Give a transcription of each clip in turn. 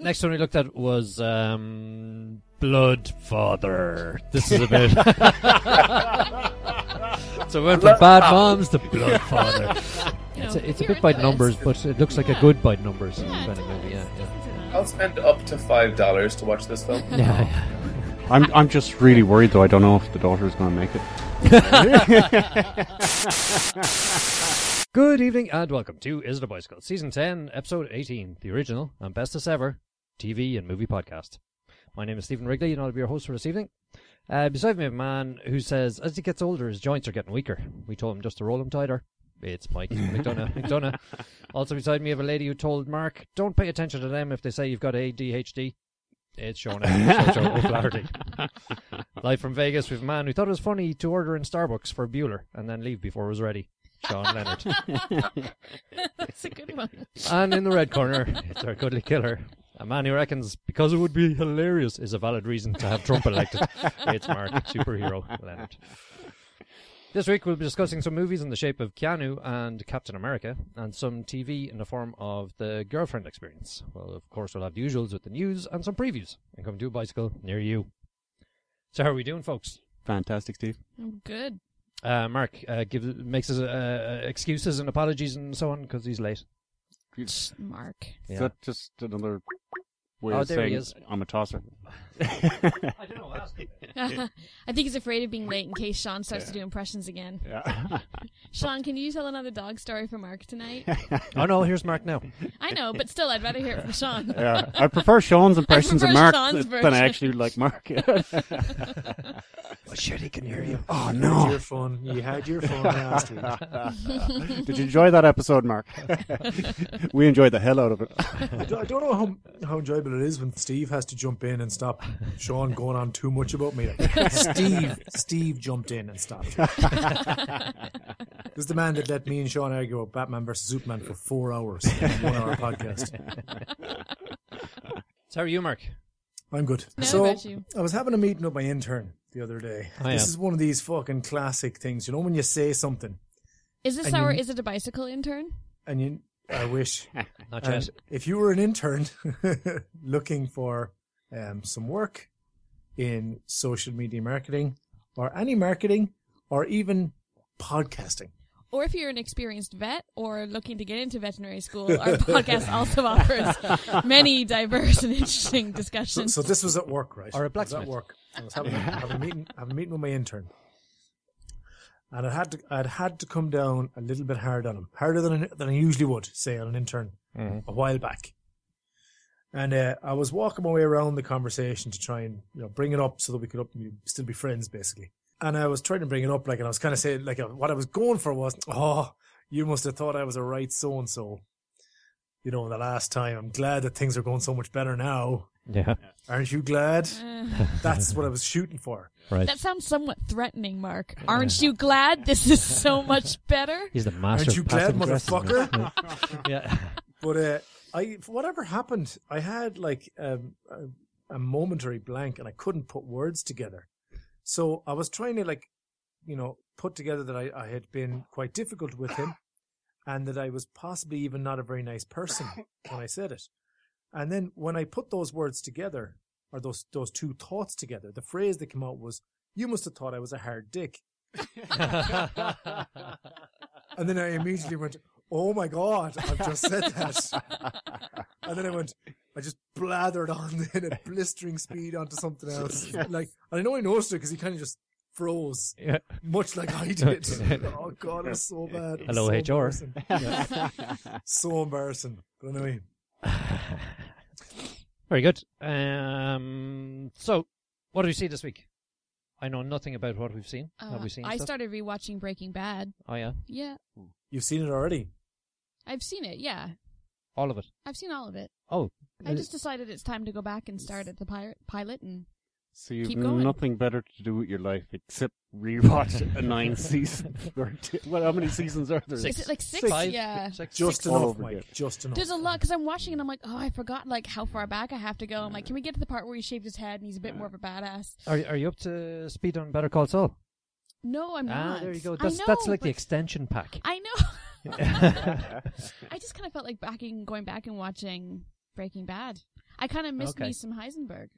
Next one we looked at was um, Blood Father. This is a bit. so we went from Bad Moms to Blood Father. You know, It's a, it's a bit by numbers, but it looks like a good by numbers Yeah, kind of movie. Yeah, yeah. I'll spend up to five dollars to watch this film. yeah, yeah. I'm I'm just really worried though. I don't know if the daughter is going to make it. Good evening and welcome to Is It a Bicycle, Season 10, Episode 18, the original and bestest ever TV and movie podcast. My name is Stephen Wrigley and I'll be your host for this evening. Uh, beside me, a man who says as he gets older, his joints are getting weaker. We told him just to roll them tighter. It's Mike McDonough. McDonough. Also beside me, I have a lady who told Mark, don't pay attention to them if they say you've got ADHD. It's Shona O'Flaherty. Live from Vegas, we have a man who thought it was funny to order in Starbucks for Bueller and then leave before it was ready. Sean Leonard. That's a good one. And in the red corner, it's our cuddly killer. A man who reckons because it would be hilarious is a valid reason to have Trump elected. It's Mark, superhero Leonard. This week we'll be discussing some movies in the shape of Keanu and Captain America, and some TV in the form of the girlfriend experience. Well, of course, we'll have the usuals with the news and some previews, and come to a bicycle near you. So, how are we doing, folks? Fantastic, Steve. I'm good. Uh, Mark uh, gives makes his uh, excuses and apologies and so on because he's late. Mark. Is that just another way Oh, there he is. I'm a tosser? I don't know. Ask him. I think he's afraid of being late in case Sean starts to do impressions again. Yeah. Sean, can you tell another dog story for Mark tonight? Oh no, here's Mark now. I know, but still, I'd rather hear it from Sean. yeah. I prefer Sean's impressions of Mark Sean's than I actually like Mark. Oh shit, he can hear you. oh You had no! your fun. You had your phone last week. Did you enjoy that episode, Mark? we enjoyed the hell out of it. I don't I don't know how, how enjoyable it is when Steve has to jump in and stop Sean going on too much about me. Steve, Steve jumped in and stopped. this is the man that let me and Sean argue about Batman versus Superman for four hours, in a one-hour podcast. So how are you, Mark? I'm good. No, so about you. I was having a meeting with my intern the other day. Oh, this yeah. is one of these fucking classic things. You know when you say something Is this our you- Is It a Bicycle intern? and you, I wish. Not And yet. if you were an intern looking for um, some work in social media marketing or any marketing or even podcasting, Or if you're an experienced vet or looking to get into veterinary school, our podcast also offers many diverse and interesting discussions. so this was at work, right? Or a It was blacksmith. at work. I was having, having a meeting, having a meeting with my intern, and I had to, I'd had to come down a little bit hard on him, harder than I, than I usually would say on an intern a while back. And uh, I was walking my way around the conversation to try and you know bring it up so that we could up, still be friends, basically. And I was trying to bring it up, like, and I was kind of saying, like, uh, what I was going for was, oh, you must have thought I was a right so and so. You know, the last time. I'm glad that things are going so much better now. Yeah, Aren't you glad? That's what I was shooting for. right. that sounds somewhat threatening, Mark. Aren't you glad this is so much better? He's the master Aren't you of glad, motherfucker? yeah. But uh, I, whatever happened, I had like um, a, a momentary blank, and I couldn't put words together. So I was trying to like, you know, put together that I, I had been quite difficult with him, and that I was possibly even not a very nice person when I said it. And then when I put those words together, or those those two thoughts together, the phrase that came out was, "You must have thought I was a hard dick." And then I immediately went, "Oh my god, I've just said that." and then I went, I just blathered on then at blistering speed onto something else. Like, and I know I noticed it because he kind of just froze, yeah. much like I did. oh god, it was so bad. It was Hello, so HR. embarrassing. Yeah. so embarrassing. But anyway, Very good. Um, so, what do we see this week? I know nothing about what we've seen. Have Uh, we seen I stuff? started rewatching Breaking Bad. Oh yeah, Yeah, you've seen it already. I've seen it. Yeah, all of it. I've seen all of it. Oh, I just decided it's time to go back and start at the pirate pilot and So you've Keep going. nothing better to do with your life except rewatch a nine season. Or t- well, how many seasons are there? Six. is it like six? Five? Yeah. Six? Just Six? enough, over Mike. again. Just enough. There's a lot because I'm watching and I'm like, oh, I forgot like how far back I have to go. I'm like, can we get to the part where he shaved his head and he's a bit more of a badass? Are are you up to speed on Better Call Saul? No, I'm ah, not. there you go. I That's know, that's like the extension pack. I know. I just kind of felt like backing, going back and watching Breaking Bad. I kind of missed Okay. me some Heisenberg.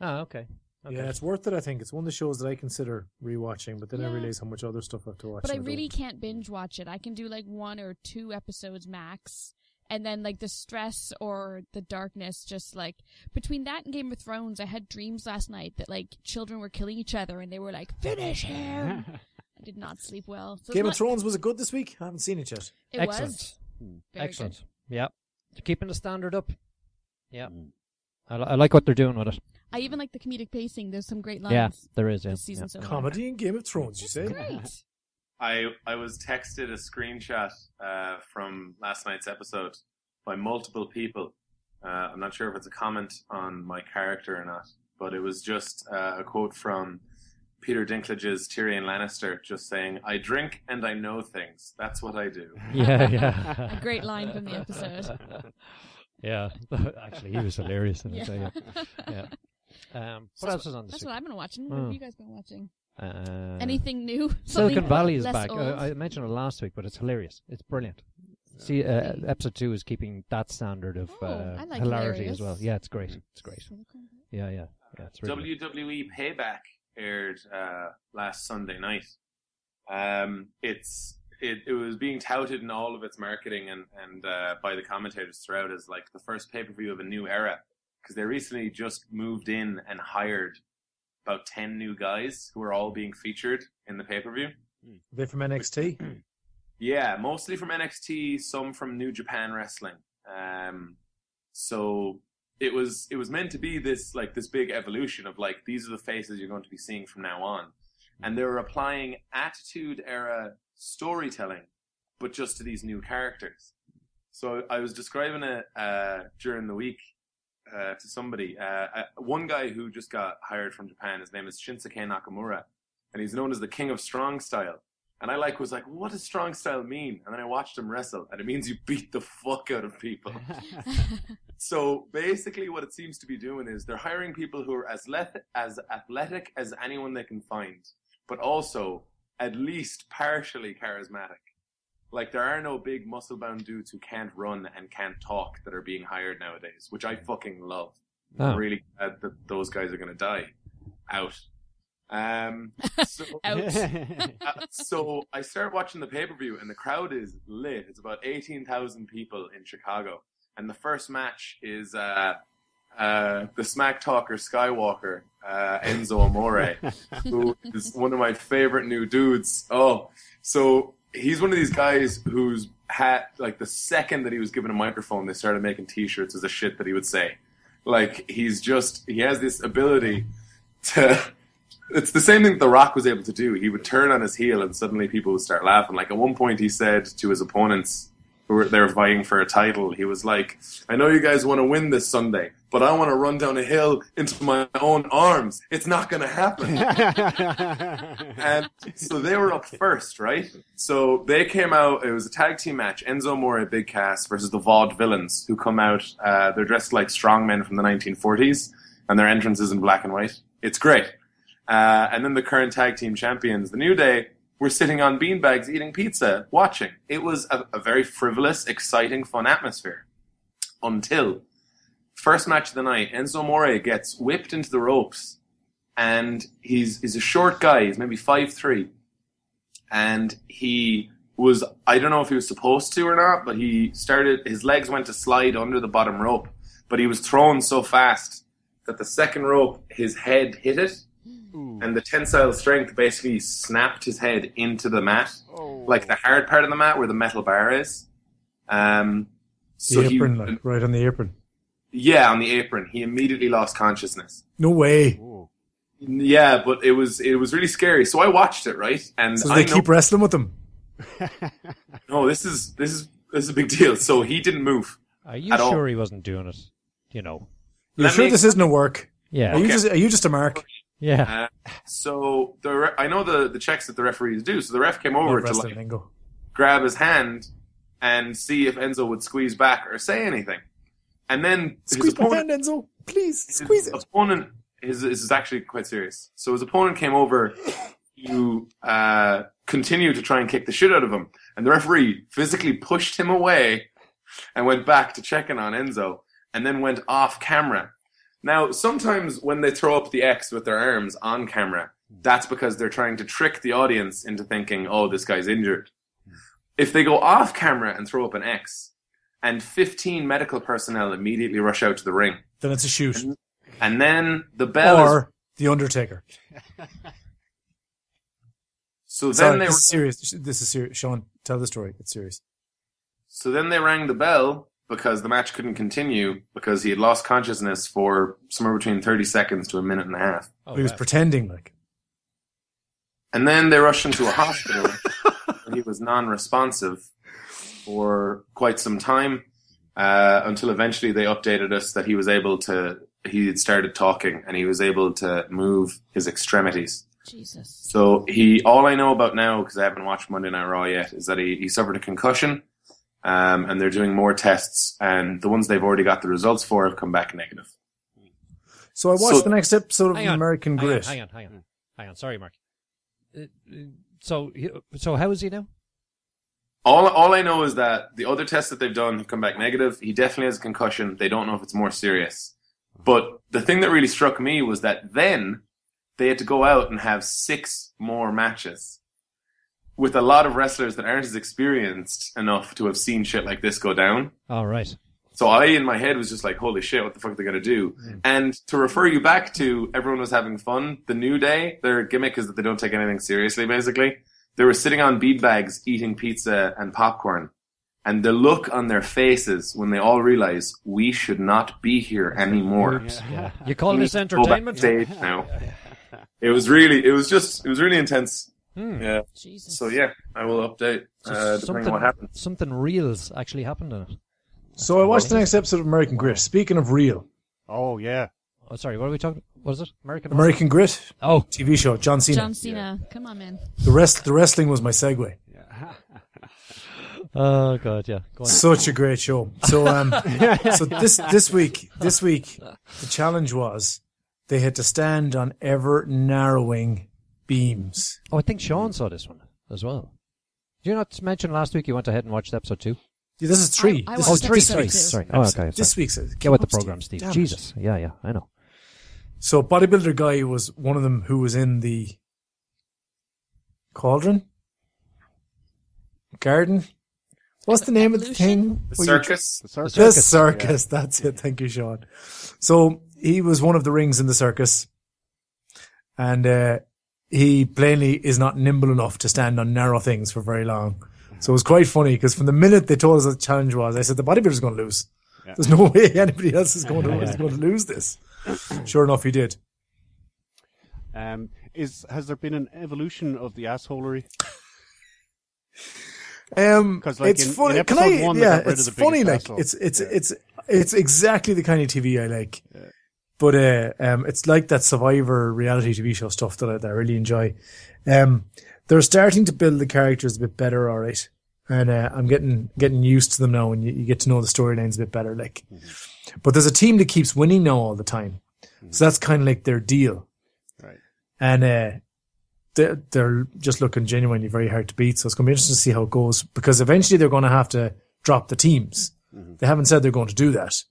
Oh, okay. okay. Yeah, it's worth it. I think it's one of the shows that I consider rewatching, but then I Yeah. realize how much other stuff I have to watch. But I and really don't. can't binge watch it. I can do like one or two episodes max. And then like the stress or the darkness just like between that and Game of Thrones, I had dreams last night that like children were killing each other and they were like, Finish him I did not sleep well. So Game of not- Thrones was it good this week? I haven't seen it yet. It Excellent. was very Excellent. good. Yeah. They're keeping the standard up. Yeah. Mm. I, li- I like what they're doing with it. I even like the comedic pacing. There's some great lines Yeah, there is. Yeah. this season so far. Comedy and Game of Thrones, you It's say? great. I I was texted a screenshot uh, from last night's episode by multiple people. Uh, I'm not sure if it's a comment on my character or not, but it was just uh, a quote from Peter Dinklage's Tyrion Lannister, just saying, "I drink and I know things. That's what I do." Yeah, yeah. A great line from the episode. yeah. Actually, he was hilarious in it. Yeah. Yeah. yeah. Um, So what else is on this That's week? what I've been watching. What Oh. have you guys been watching? Uh, Anything new? Silicon Valley is back. Uh, I mentioned it last week, but it's hilarious. It's brilliant. See, uh, episode two is keeping that standard of Oh, uh, like hilarity hilarious. as well. Yeah, it's great. It's great. Yeah, yeah, yeah. It's really. WWE Payback aired uh, last Sunday night. Um, it's it, it was being touted in all of its marketing and and uh, by the commentators throughout as like the first pay per view of a new era because they recently just moved in and hired about ten new guys who are all being featured in the pay per view. Are they from NXT? Yeah, mostly from NXT, some from New Japan Wrestling. Um, so it was it was meant to be this like this big evolution of like these are the faces you're going to be seeing from now on, and they were applying Attitude Era storytelling, but just to these new characters. So I was describing it uh, during the week uh, to somebody. Uh, uh, one guy who just got hired from Japan. His name is Shinsuke Nakamura, and he's known as the King of Strong Style. And I like was like, what does strong style mean? And then I watched him wrestle, and it means you beat the fuck out of people. so basically, what it seems to be doing is they're hiring people who are as leth- as athletic as anyone they can find, but also at least partially charismatic. Like there are no big muscle bound dudes who can't run and can't talk that are being hired nowadays, which I fucking love. Oh. I'm really glad that those guys are going to die out. Um, so, uh, so I started watching the pay per view, and the crowd is lit. It's about eighteen thousand people in Chicago, and the first match is uh, uh, the Smack Talker Skywalker uh, Enzo Amore, who is one of my favorite new dudes. Oh, so he's one of these guys who's had like the second that he was given a microphone, they started making T-shirts as a shit that he would say. Like he's just he has this ability to it's the same thing that The Rock was able to do. He would turn on his heel and suddenly people would start laughing. Like at one point, he said to his opponents who were they were vying for a title, he was like, "I know you guys want to win this Sunday, but I want to run down a hill into my own arms. It's not going to happen." and so they were up first, right? So they came out. It was a tag team match: Enzo Amore, Big Cass versus the Vaudevillains, who come out. Uh, they're dressed like strongmen from the 1940s, and their entrance is in black and white. It's great. Uh, and then the current tag team champions, the New Day, were sitting on beanbags eating pizza, watching. It was a, a very frivolous, exciting, fun atmosphere. Until first match of the night, Enzo Amore gets whipped into the ropes, and he's he's a short guy. He's maybe five three, and he was I don't know if he was supposed to or not, but he started his legs went to slide under the bottom rope, but he was thrown so fast that the second rope his head hit it and the tensile strength basically snapped his head into the mat, like the hard part of the mat where the metal bar is. Um, The so apron, he, like, right on the apron. yeah, on the apron, he immediately lost consciousness. No way. Oh. Yeah, but it was it was really scary. So I watched it right, and So I they know, keep wrestling with them. no, this is this is this is a big deal. So he didn't move. Are you At all. sure he wasn't doing it? You know. You're Let sure me- this isn't a work? Yeah. Are you just are you just a mark? Yeah. Uh, so the re- I know the the checks that the referees do. So the ref came over to like lingo. grab his hand and see if Enzo would squeeze back or say anything. And then his Squeeze my hand, Enzo. Please his squeeze it. opponent his, this is actually quite serious. So his opponent came over to uh, continue to try and kick the shit out of him, and the referee physically pushed him away and went back to checking on Enzo. and then went off camera. Now, sometimes when they throw up the X with their arms on camera, that's because they're trying to trick the audience into thinking, oh, this guy's injured. Hmm. If they go off camera and throw up an X, and 15 medical personnel immediately rush out to the ring, Then it's a shoot. and then the bell is. Or The Undertaker. So then they this is serious. This is serious. Sean, tell the story. It's serious. So then they rang the bell because the match couldn't continue because he had lost consciousness for somewhere between 30 seconds to a minute and a half. Oh, he was wow. pretending like. And then they rushed him to a hospital and he was non responsive for quite some time uh, until eventually they updated us that he was able to, he had started talking and he was able to move his extremities. Jesus. So he, all I know about now, because I haven't watched Monday Night Raw yet, is that he, he suffered a concussion, um, and they're doing more tests, and the ones they've already got the results for have come back negative. So I watched So- the next episode of on, American hang on, Grit. Hang on, hang on, hang on. Sorry, Mark. Uh, uh, so, so how is he now? All, all I know is that the other tests that they've done have come back negative. He definitely has a concussion. They don't know if it's more serious. But the thing that really struck me was that then they had to go out and have six more matches with a lot of wrestlers that aren't as experienced enough to have seen shit like this go down. All right. So I, in my head, was just like, holy shit, what the fuck are they going to do? Mm. And to refer you back to everyone was having fun, the New Day, their gimmick is that they don't take anything seriously, basically. They were sitting on bead bags eating pizza and popcorn. And the look on their faces when they all realize we should not be here anymore. Yeah. You call this go entertainment? backstage now. It was really, it was just, it was really intense. Hmm. Yeah. Jesus. So yeah, I will update So uh, depending on what happens. something real's actually happened in it. So I watched the next episode of American Grit. Speaking of real, Oh yeah. Oh, sorry. What are we talking? What is it? American. American Grit Oh, TV show. John Cena. John Cena. Come on, man. The rest, the wrestling was my segue. oh god, yeah. Go on. Such a great show. So, um, so this this week, this week, the challenge was they had to stand on ever narrowing beams. Oh, I think Sean saw this one as well. Did you not mention last week you went ahead and watched episode two? Yeah, this is three. I- I this Oh, is watched three, this episode three. week's two. Sorry. Oh, episode. okay. This week's. Get with the program, Steve. Damn it. Jesus. Yeah, yeah. I know. So bodybuilder guy was one of them who was in the cauldron garden. What's the name of the thing? The where you- circus. The circus. The circus. That's it. Thank you, Sean. So he was one of the rings in the circus, and uh, he plainly is not nimble enough to stand on narrow things for very long. So it was quite funny because from the minute they told us what the challenge was, I said the bodybuilder's going to lose. Yeah. There's no way anybody else is going to is going to lose this. Sure enough, he did. Um, is has there been an evolution of the assholery? Um, 'Cause, like, it's in- funny. in Can I? one, yeah, of it's the funny. Like asshole. it's it's Yeah. it's it's exactly the kind of TV I like. But uh, um, it's like that Survivor reality TV show stuff that I, that I really enjoy. Um, they're starting to build the characters a bit better, all right, and uh, I'm getting getting used to them now, and you, you get to know the storylines a bit better. Like, but there's a team that keeps winning now all the time, so that's kind of like their deal, Right. and uh, they're, they're just looking genuinely very hard to beat. So it's going to be interesting to see how it goes because eventually they're going to have to drop the teams. They haven't said they're going to do that,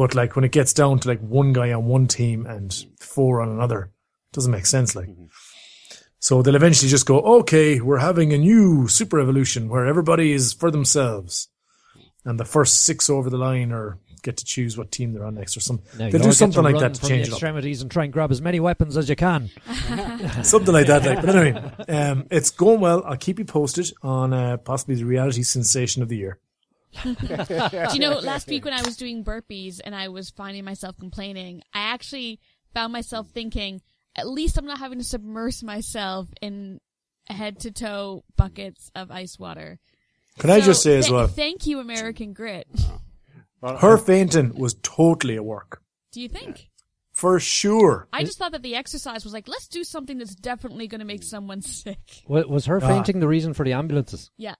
but like when it gets down to like one guy on one team and four on another, it doesn't make sense. Like, so they'll eventually just go, okay, we're having a new super evolution where everybody is for themselves, and the first six over the line or get to choose what team they're on next or something. Now, you they'll do something like that to change the it extremities and try and grab as many weapons as you can. something like that. Like, but anyway, um, it's going well. I'll keep you posted on uh, possibly the reality sensation of the year. Do you know, last week when I was doing burpees and I was finding myself complaining, I actually found myself thinking, at least I'm not having to submerge myself in head to toe buckets of ice water. Can I just say as th- well, Thank you, American Grit. Her fainting was totally a work Do you think? for sure. I just thought that the exercise was like, let's do something that's definitely going to make someone sick. Wa- Was her Ah. fainting the reason for the ambulances? Yeah.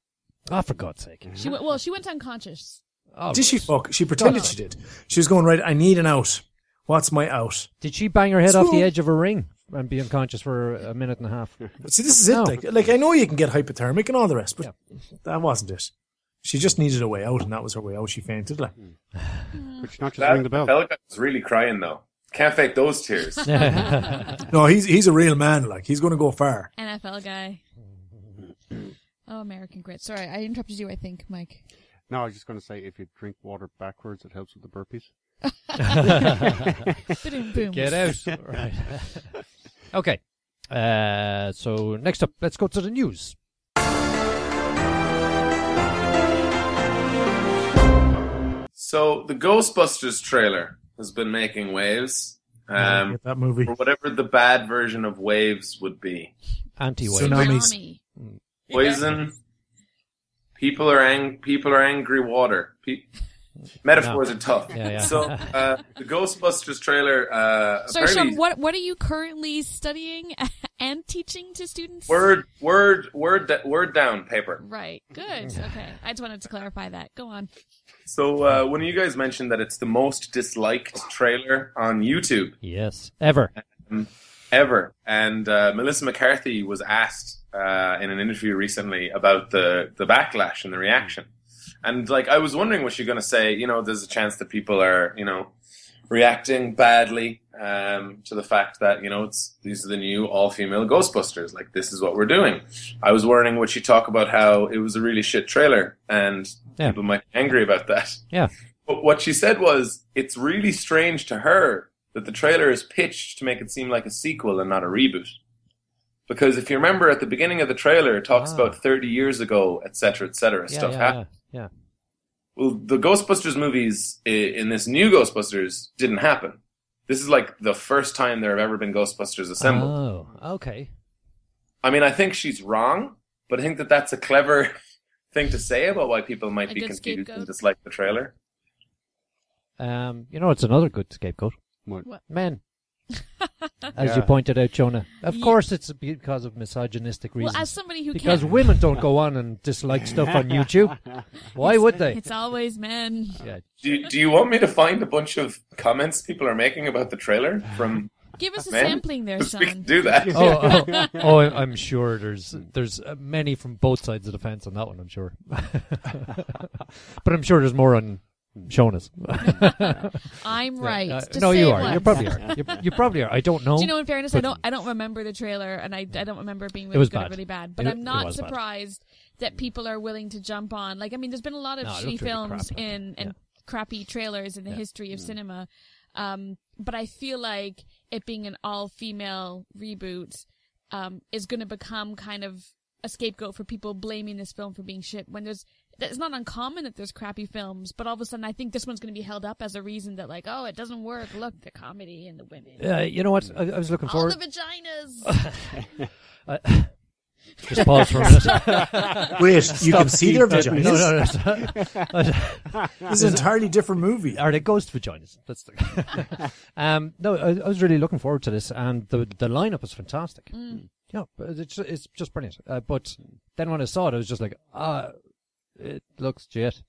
Oh, for God's sake. She went, well, she went unconscious. Oh, Did she fuck? She pretended she did. She was going right. I need an out. What's my out? Did she bang her head off the edge of a ring and be unconscious for a minute and a half? But see, this is it. No. Like, like I know you can get hypothermic and all the rest, but that wasn't it. She just needed a way out, and that was her way out. She fainted. Like, hmm. Which not just That ring the bell. fella guy was really crying though. Can't fake those tears. no, he's he's a real man. Like, he's going to go far. NFL guy. Oh, American grit. Sorry, I interrupted you. I think, Mike. No, I was just going to say if you drink water backwards, it helps with the burpees. Boom, boom. Get out. right. okay. Uh, so next up, let's go to the news. So the Ghostbusters trailer has been making waves. Um, Get that movie. for whatever the bad version of waves would be. Anti-wave. Tsunamis. Tsunami. Poison. People are ang- people are angry water. Pe- Metaphors are tough. Yeah, yeah. So uh, the Ghostbusters trailer. Uh, Sorry, apparently Sean. What what are you currently studying and teaching to students? Word, word, word, da- word down paper. Right. Good. Okay. I just wanted to clarify that. Go on. So uh, when you guys mentioned that it's the most disliked trailer on YouTube Yes. Ever. Ever, and uh, Melissa McCarthy was asked uh, in an interview recently about the the backlash and the reaction, and like I was wondering, was she going to say, you know, there's a chance that people are, you know, reacting badly um, to the fact that you know it's these are the new all female Ghostbusters, like this is what we're doing. I was wondering would she talk about how it was a really shit trailer and Yeah. people might be angry about that. Yeah. But what she said was, it's really strange to her that the trailer is pitched to make it seem like a sequel and not a reboot. Because if you remember at the beginning of the trailer, it talks Ah. about 30 years ago, etc., cetera, et cetera. Yeah, Stuff yeah, happened. yeah, yeah. Well, the Ghostbusters movies in this new Ghostbusters didn't happen. This is like the first time there have ever been Ghostbusters assembled. Oh, okay. I mean, I think she's wrong, but I think that that's a clever thing to say about why people might A be good confused and dislike the trailer. Um, you know, it's another good scapegoat. What? What? Men. As you pointed out, Shona. Of Ye- course, it's because of misogynistic Well, reasons. as somebody who because can't, women don't go on and dislike stuff on YouTube. Why would they? it's always men. Yeah. Do you, do you want me to find a bunch of comments people are making about the trailer from? Give us a Men? sampling there, we can do that. Oh, oh, oh, I- I'm sure there's there's uh, many from both sides of the fence on that one. I'm sure, but I'm sure there's more on Shona's. I'm right. Uh, Just no, say you it are. You probably are. You, you probably are. I don't know. Do you know? In fairness, I don't. I don't remember the trailer, and I, I don't remember it being It really was good bad. really bad. But It- I'm not was bad. surprised that people are willing to jump on. Like, I mean, there's been a lot of No, shitty really films crap. in and Yeah. crappy trailers in the Yeah. history of cinema. Um, but I feel like it being an all-female reboot um, is going to become kind of a scapegoat for people blaming this film for being shit. When there's, it's not uncommon that there's crappy films, but all of a sudden I think this one's going to be held up as a reason that like, oh, it doesn't work. Look, the comedy and the women. Uh, you know what? I, I was looking All forward. the vaginas. I- just pause for a minute. Wait, you can see their Steve, vaginas. No, no, no. This is an entirely different movie. Are they ghost vaginas? That's the. um, no, I, I was really looking forward to this, and the the lineup was fantastic. Mm. Yeah, it's it's just brilliant. Uh, but then when I saw it, I was just like, ah, it looks shit.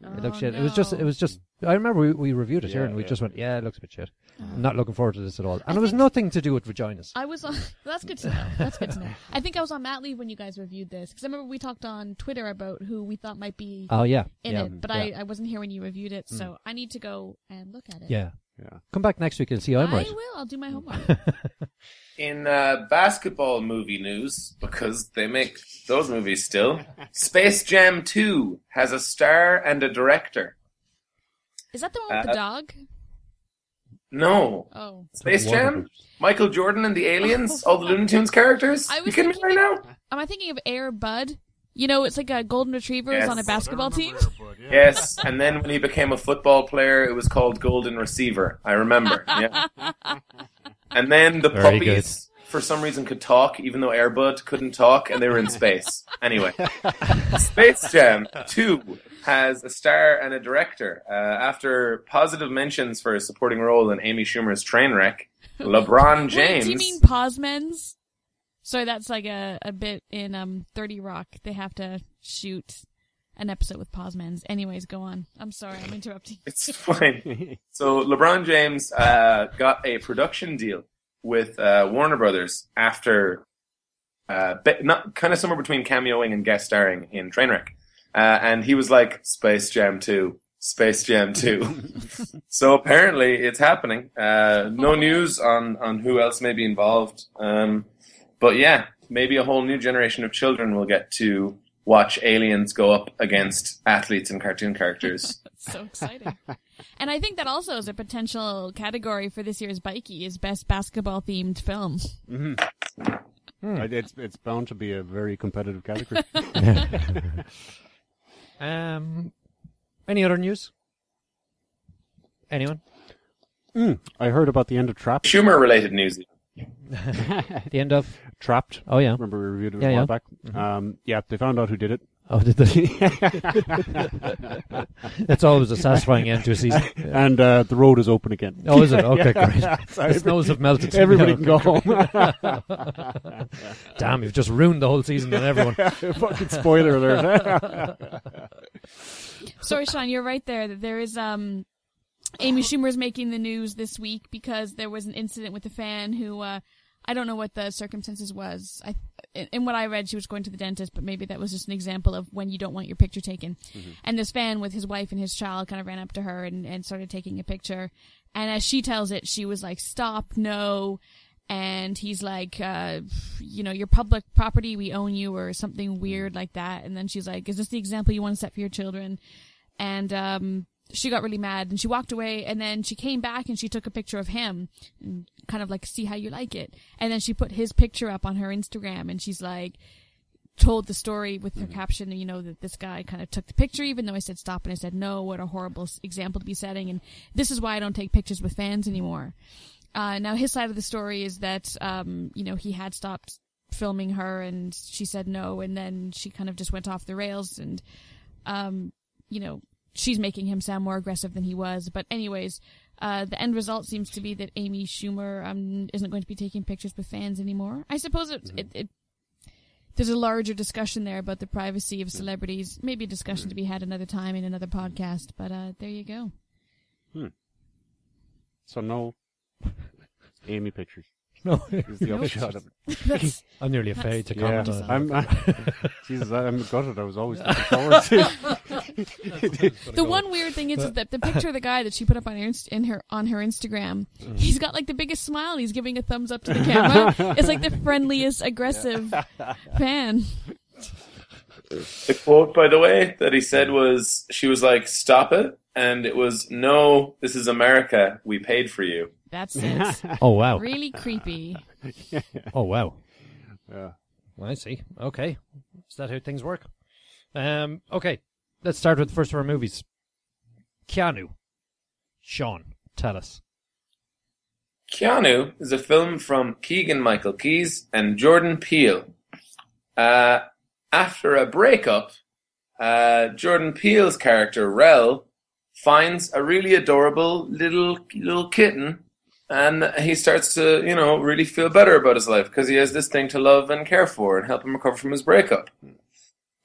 It looks Oh, shit. It was just, it was just. I remember we, we reviewed it here, and we yeah. just went, yeah, it looks a bit shit. I'm not looking forward to this at all. And I it was think- nothing to do with vaginas. I was on. That's good to know. That's good to know. I think I was on Mat Leave when you guys reviewed this because I remember we talked on Twitter about who we thought might be Oh yeah, in yeah, it, but yeah. I, I wasn't here when you reviewed it, so I need to go and look at it. yeah. Yeah. Come back next week and see I'm I right. will. I'll do my homework. In uh, basketball movie news, because they make those movies still, Space Jam 2 has a star and a director. Is that the one with the Uh, dog? No. Oh, Space Jam? Michael Jordan and the aliens? Oh, all the Looney Tunes characters? I You was kidding me thinking right now? am I thinking of Air Bud? You know, it's like a golden retriever is Yes. on a basketball team. Yes, and then when he became a football player, it was called Golden Receiver. I remember. Yeah. And then the Very puppies, for some reason, could talk, even though Airbud couldn't talk, and they were in space. Anyway, Space Jam 2 has a star and a director. Uh, after positive mentions for a supporting role in Amy Schumer's Trainwreck, LeBron Wait, James. do you mean Posmens? Sorry, that's like a, a bit in um Thirty Rock. They have to shoot an episode with Posmens. Anyways, go on. I'm sorry, I'm interrupting. It's fine. So LeBron James uh, got a production deal with uh, Warner Brothers after, uh, not kind of somewhere between cameoing and guest starring in Trainwreck. Uh, and he was like Space Jam Two, Space Jam Two. so apparently it's happening. Uh, no news on on who else may be involved, um, but yeah, maybe a whole new generation of children will get to watch aliens go up against athletes and cartoon characters. so exciting. and I think that also is a potential category for this year's Bikey is best basketball themed film. hmm It's it's bound to be a very competitive category. Um, any other news? Anyone? Mm, I heard about the end of Trapped. Schumer related news. The end of? Trapped. Oh yeah. Remember we reviewed it Yeah, a while yeah. back. Um, yeah, they found out who did it. Oh, did they? That's always a satisfying end to a season. and uh, the road is open again. Oh, is it? Okay, great. So The snows have melted. Everybody can go home. Damn, you've just ruined the whole season on everyone. Fucking spoiler alert. Sorry, Sean, you're right there. There is um, Amy is making the news this week because there was an incident with a fan who uh, I don't know what the circumstances was. I in, what I read, she was going to the dentist, but maybe that was just an example of when you don't want your picture taken. And this fan with his wife and his child kind of ran up to her and, and started taking a picture. And as she tells it, she was like, "Stop, no." And he's like, uh, you know, your public property, we own you, or something weird like that. And then she's like, is this the example you want to set for your children? and um, she got really mad and she walked away and then she came back and she took a picture of him and kind of like see how you like it. And then she put his picture up on her instagram and she's like told the story with her caption you know that this guy kind of took the picture even though i said stop and i said no what a horrible example to be setting. And this is why i don't take pictures with fans anymore. Uh, now his side of the story is that um, you know he had stopped filming her and she said no and then she kind of just went off the rails and um, you know, she's making him sound more aggressive than he was. But anyways, uh, the end result seems to be that Amy Schumer um, isn't going to be taking pictures with fans anymore. I suppose it, it, it there's a larger discussion there about the privacy of celebrities. Maybe a discussion to be had another time in another podcast. But uh, there you go. Hmm. So no Amy pictures No, is the No. upshot of it. I'm nearly afraid to Yeah, comment on it. I'm. I, Jesus, I'm gutted. I was always looking forward to. The one weird thing is, is that the picture of the guy that she put up on her inst- in her on her Instagram, he's got like the biggest smile. He's giving a thumbs up to the camera. it's like the friendliest aggressive fan. The quote, by the way, that he said was, she was like, stop it. And it was, no, this is America. We paid for you. That's it. Oh wow! really creepy. Oh wow! Yeah. I see. Okay, is that how things work? Um. Okay, let's start with the first of our movies. Keanu. Sean, tell us. Keanu is a film from Keegan Michael Keyes and Jordan Peele. Uh, after a breakup, uh, Jordan Peele's character Rel finds a really adorable little little kitten, and he starts to you know really feel better about his life because he has this thing to love and care for and help him recover from his breakup.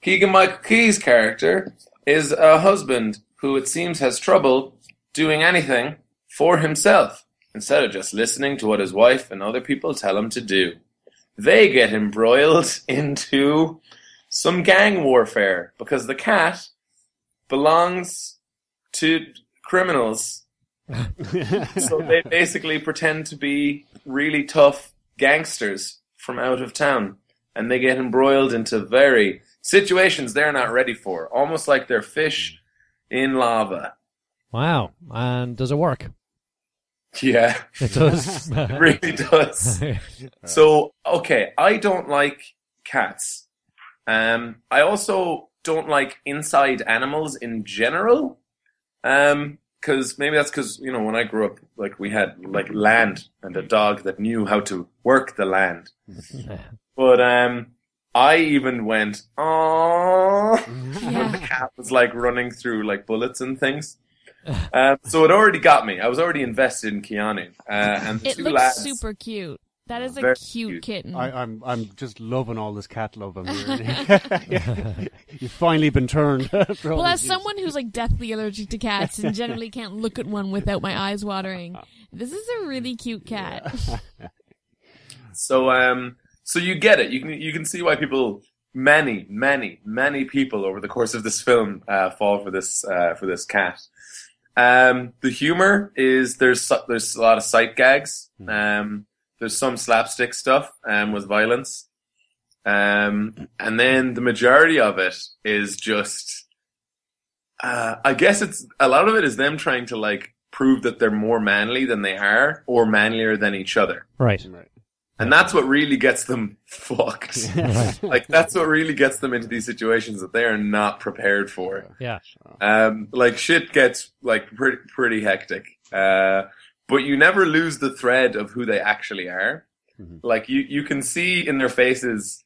Keegan Michael Key's character is a husband who it seems has trouble doing anything for himself instead of just listening to what his wife and other people tell him to do. They get embroiled into some gang warfare because the cat belongs to criminals. so they basically pretend to be really tough gangsters from out of town and they get embroiled into very situations they're not ready for, almost like they're fish in lava. Wow! And does it work? Yeah, It does. it really does. So, okay, I don't like cats. Um, I also don't like inside animals in general. Um, cause maybe that's cause, you know, when I grew up, like we had like land and a dog that knew how to work the land. But, um, I even went, oh, when the cat was like running through like bullets and things. Um, so it already got me. I was already invested in Keanu. Uh, and the It two looks lads, super cute. That is a cute, cute. kitten. I, I'm I'm just loving all this cat love I'm hearing. You've finally been turned. well, as these years. someone who's like deathly allergic to cats and generally can't look at one without my eyes watering, this is a really cute cat. So um so you get it. You can you can see why people many, many, many people over the course of this film uh, fall for this uh, for this cat. Um, the humor is there's there's a lot of sight gags. Um, there's some slapstick stuff um, with violence, um, and then the majority of it is just. Uh, I guess it's a lot of it is them trying to like prove that they're more manly than they are, or manlier than each other. Right. Right. And that's what really gets them fucked. like that's what really gets them into these situations that they are not prepared for. Yeah. Um, like shit gets like pretty pretty hectic. Uh, but you never lose the thread of who they actually are. Mhm. Like you you can see in their faces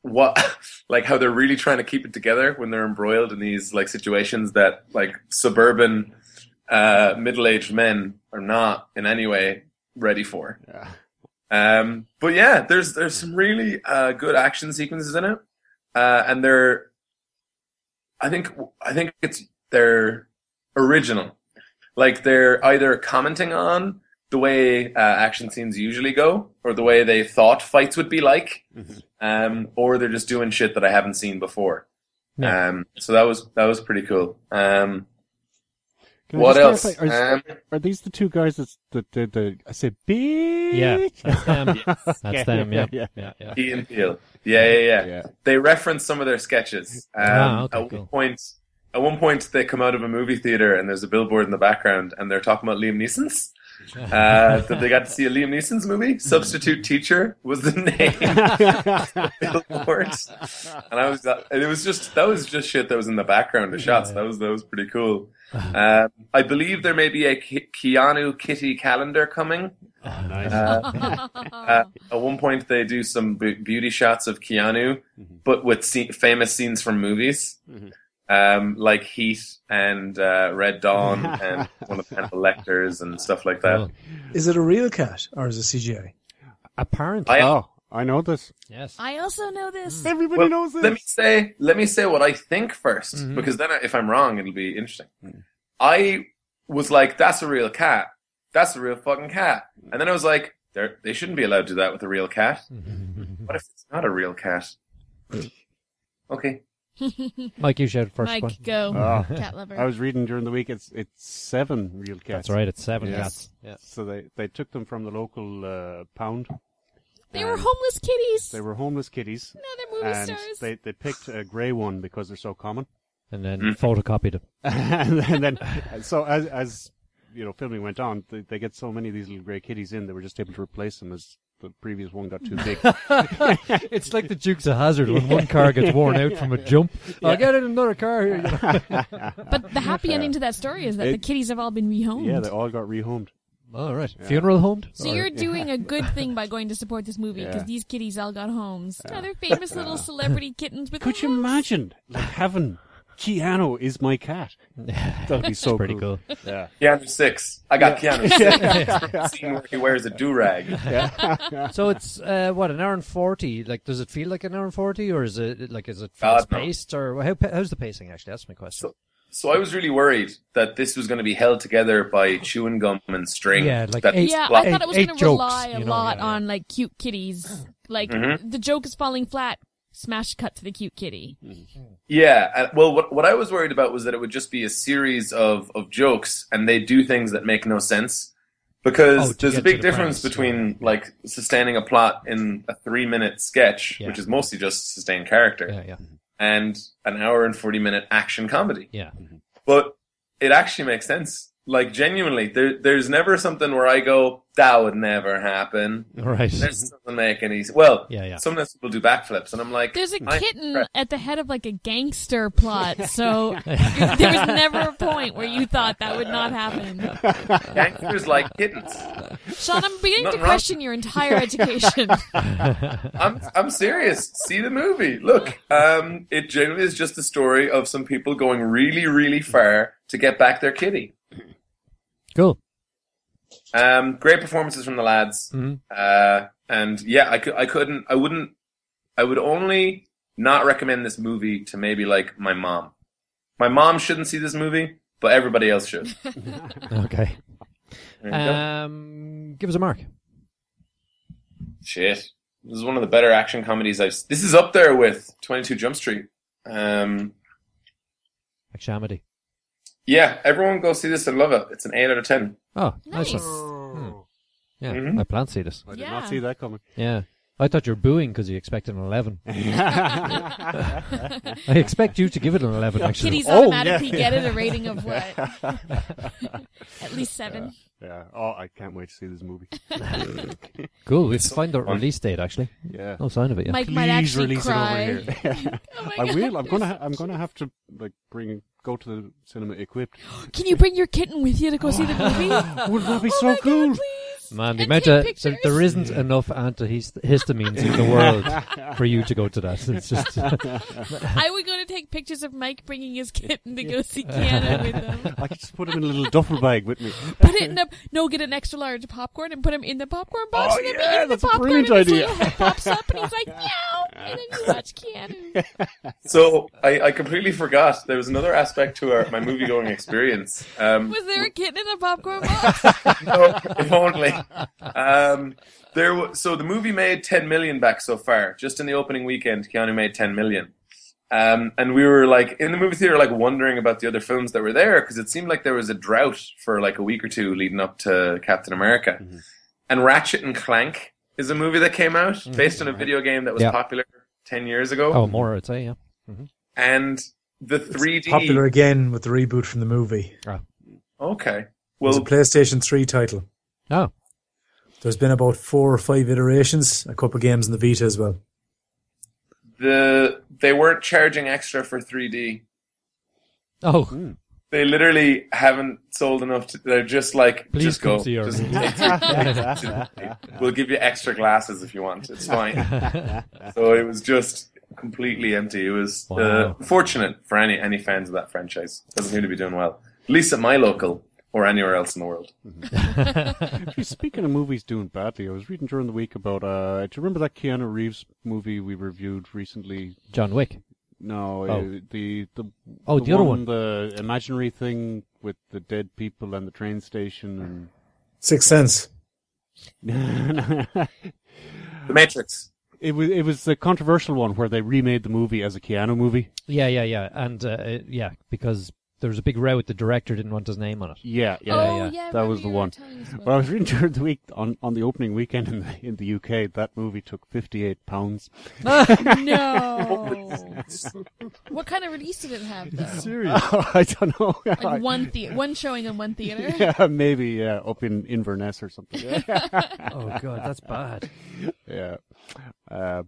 what like how they're really trying to keep it together when they're embroiled in these like situations that like suburban uh middle-aged men are not in any way ready for. Yeah. Um, but yeah, there's there's some really uh, good action sequences in it, uh, and they're, I think I think it's they're original, like they're either commenting on the way uh, action scenes usually go, or the way they thought fights would be like, Mhm. um, or they're just doing shit that I haven't seen before. Yeah. Um, so that was that was pretty cool. Um, Can what else? clarify, Are, Um, are these the two guys that's, that did the? I said, bitch. Yeah, that's them. That's Okay, them. Yeah. yeah, Yeah. Yeah. Ian Peel. Yeah, yeah, yeah. yeah. they reference some of their sketches. Um, Ah, okay, at cool. one point, at one point, they come out of a movie theater and there's a billboard in the background, and they're talking about Liam Neeson's. Uh, that they got to see a Liam Neeson's movie. Substitute Teacher was the name. and I was, and it was just that was just shit that was in the background of shots. That was that was pretty cool. Um, I believe there may be a Ke- Keanu Kitty calendar coming. nice. Uh, uh, at one point, they do some b- beauty shots of Keanu, Mhm. but with famous scenes from movies, Mhm. Um, like Heat and uh, Red Dawn and one of Hannibal Lecter's and stuff like that. Is it a real cat or is it CGI? Apparently. I- oh, I know this. yes. I also know this. Everybody Well, knows this. Let me say, let me say what I think 1st Mhm. because then if I'm wrong, it'll be interesting. Mm. I was like, "That's a real cat. That's a real fucking cat," and then I was like, "They they shouldn't be allowed to do that with a real cat. What if it's not a real cat?" Okay. Mike, you shout first Mike, one. go. Oh. Cat lover. I was reading during the week. It's it's seven real cats. That's right. It's seven Yes. cats. Yeah. So they they took them from the local uh, pound. they were and homeless kitties. They were homeless kitties, now they're movie and stars. they they picked a grey one because they're so common. And then Mm. photocopied it. and then, then so as as you know, filming went on, they, they get so many of these little grey kitties in, they were just able to replace them as the previous one got too big. it's like the Dukes of Hazzard when one car gets worn out from a jump. I'll get in another car here. but the happy ending to that story is that the kitties have all been rehomed. yeah, they all got rehomed. All right. Yeah. Funeral homed. So Or- you're doing a good thing by going to support this movie because Yeah. these kitties all got homes. Now they're famous little celebrity kittens with Could you homes. imagine like having Keanu is my cat? That'd be so pretty cool. Yeah. Keanu six. I got Keanu six. Scene where he wears a do rag. So it's uh, what an hour and forty. Like, does it feel like an hour and forty, or is it like is it God, fast no. paced, or how, how's the pacing? Actually, that's my question. So- So I was really worried that this was going to be held together by chewing gum and string. Yeah, like that eight- Yeah, plot- I thought it was going to jokes, rely a you know, lot yeah, yeah. on like cute kitties. Like Mhm. the joke is falling flat. Smash cut to the cute kitty. Yeah. uh, Well, what what I was worried about was that it would just be a series of of jokes, and they do things that make no sense. Because Oh, there's a big the difference premise, between yeah. like sustaining a plot in a three minute sketch, Yeah. which is mostly just sustained character, Yeah, yeah, and an hour and forty minute action comedy. yeah. But it actually makes sense. Like genuinely, there there's never something where I go, that would never happen. Right. This doesn't make any s- well. Yeah, yeah. Sometimes people do backflips, and I'm like, There's a I'm kitten impressed. at the head of like a gangster plot, so there was never a point where you thought that would not happen. Gangsters like kittens. Sean, I'm beginning to Nothing wrong. question your entire education. I'm I'm serious. See the movie. Look, um, it generally is just a story of some people going really, really far to get back their kitty. Cool. Um, great performances from the lads. Mhm. Uh, and yeah, I could, I couldn't, I wouldn't, I would only not recommend this movie to maybe like my mom. My mom shouldn't see this movie, but everybody else should. Okay. There go. Um, give us a mark. Shit. This is one of the better action comedies I've. This is up there with Twenty Two Jump Street. Um, Like Shamedy. Yeah, everyone go see this and love it. It's an eight out of ten. Oh, nice. Nice. one. Yeah, Mhm. I plan to see this. I did Yeah. not see that coming. Yeah. I thought you were booing because you expected an 11. I expect you to give it an 11, actually. Kitties Oh, automatically yeah. get it a rating of what? At least seven. Yeah. Oh, I can't wait to see this movie. Cool. We have to find the release date, actually. Yeah. No sign of it yet. Mike Please might actually release cry. it over here. Oh my I God. will. I'm gonna. Ha- I'm gonna have to like bring go to the cinema equipped. Can you bring your kitten with you to go see the movie? Would that be oh so my cool? God, please. Man, the And amount of there, there isn't enough antihistamines in the world for you to go to that. It's just I would go to take pictures of Mike bringing his kitten to go see Keanu with him. I could just put him in a little duffel bag with me. Put it in a no, get an extra large popcorn and put him in the popcorn box. Oh, and yeah, be that's the a brilliant and idea. little head pops up and he's like meow, and then you watch Keanu. So I, I completely forgot there was another aspect to our, my movie going experience. Um, Was there a kitten in a popcorn box? no, if only. Um, there, wa- so the movie made 10 million back so far. Just in the opening weekend, Keanu made 10 million. Um, and we were like in the movie theater, like wondering about the other films that were there because it seemed like there was a drought for like a week or two leading up to Captain America. And Ratchet and Clank is a movie that came out based on a video game that was Yeah. popular 10 years ago. oh, more I'd say, yeah. And the 3D. Popular again with the reboot from the movie. Okay. It was a Well, PlayStation 3 title. Oh, There's been about four or five iterations, a couple of games in the Vita as well. the they weren't charging extra for 3D. oh, They literally haven't sold enough. To, they're just like, Please just go. Just movie. take it. we'll give you extra glasses if you want. It's fine. so it was just completely empty. It was uh, fortunate for any any fans of that franchise. Doesn't seem to be doing well. At least at my local or anywhere else in the world. Actually, Speaking of movies doing badly, I was reading during the week about. Uh, do you remember that Keanu Reeves movie we reviewed recently? John Wick. No, Oh. uh, the the Oh, the other one. the imaginary thing with the dead people and the train station Sixth Sense. and. The Matrix. It was it was the controversial one where they remade the movie as a Keanu movie. Yeah, yeah, yeah. And, uh, yeah, because there was a big row. With the director didn't want his name on it. Yeah, yeah, oh yeah. yeah, That was the one. telling us about Well, I was reading during the week on, on the opening weekend in the, in the UK. That movie took fifty eight pounds. No. what kind of release did it have though? I don't know. Like one the- one showing in one theater. yeah, maybe yeah, up in Inverness or something. oh, God, that's bad. yeah. Uh, Yeah,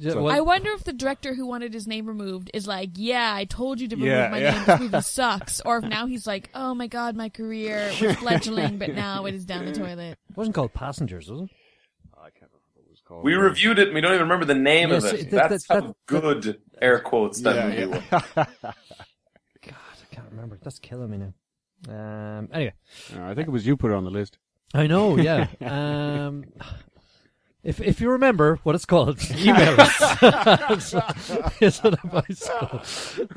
So- I wonder if the director who wanted his name removed is like, yeah, I told you to remove Yeah, my yeah. name. This movie sucks. Or if now he's like, oh my god, my career was fledgling, but now it is down the toilet. it wasn't called Passengers, was it? I can't remember what it was called. We reviewed it and we don't even remember the name Yes, of it- it. that- That's that- how good, air quotes, that Yeah, movie yeah. was. God, I can't remember. That's killing me now. Um, anyway, Uh, I think it was you put it on the list. I know. Yeah. um, if if you remember what it's called, email us. Is it a bicycle?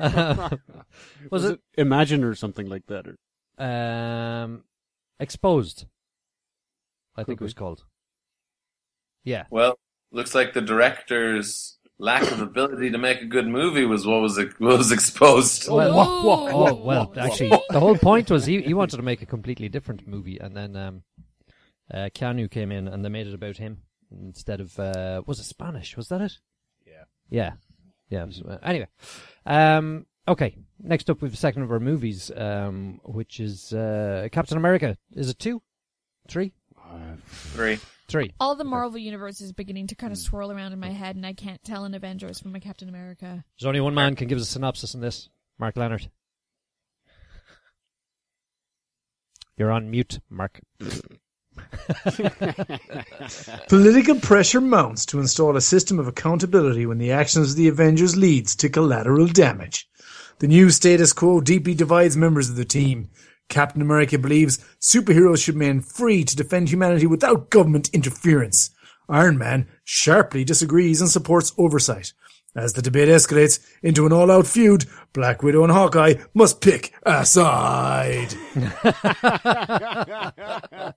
Um, was it Imagine or something like that? Or, um, exposed? I think it was be. called. Yeah. Well, looks like the director's lack of ability to make a good movie was what was what was exposed. Well, Whoa, whoa, Oh whoa, well, whoa. actually, the whole point was he he wanted to make a completely different movie, and then um, uh, Keanu came in and they made it about him instead of uh, was it Spanish? Was that it? Yeah. Yeah, yeah. it was- uh, anyway, um, okay. Next up, we have a second of our movies, um, which is uh, Captain America. Is it two, three, uh, Three. three? All the Marvel universe is beginning to kind of swirl around in my head, and I can't tell an Avengers from a Captain America. There's only one man can give us a synopsis on this. Mark Leonard. You're on mute, Mark. Political pressure mounts to install a system of accountability when the actions of the Avengers leads to collateral damage. The new status quo deeply divides members of the team. Captain America believes superheroes should remain free to defend humanity without government interference. Iron Man sharply disagrees and supports oversight. As the debate escalates into an all-out feud, Black Widow and Hawkeye must pick a side.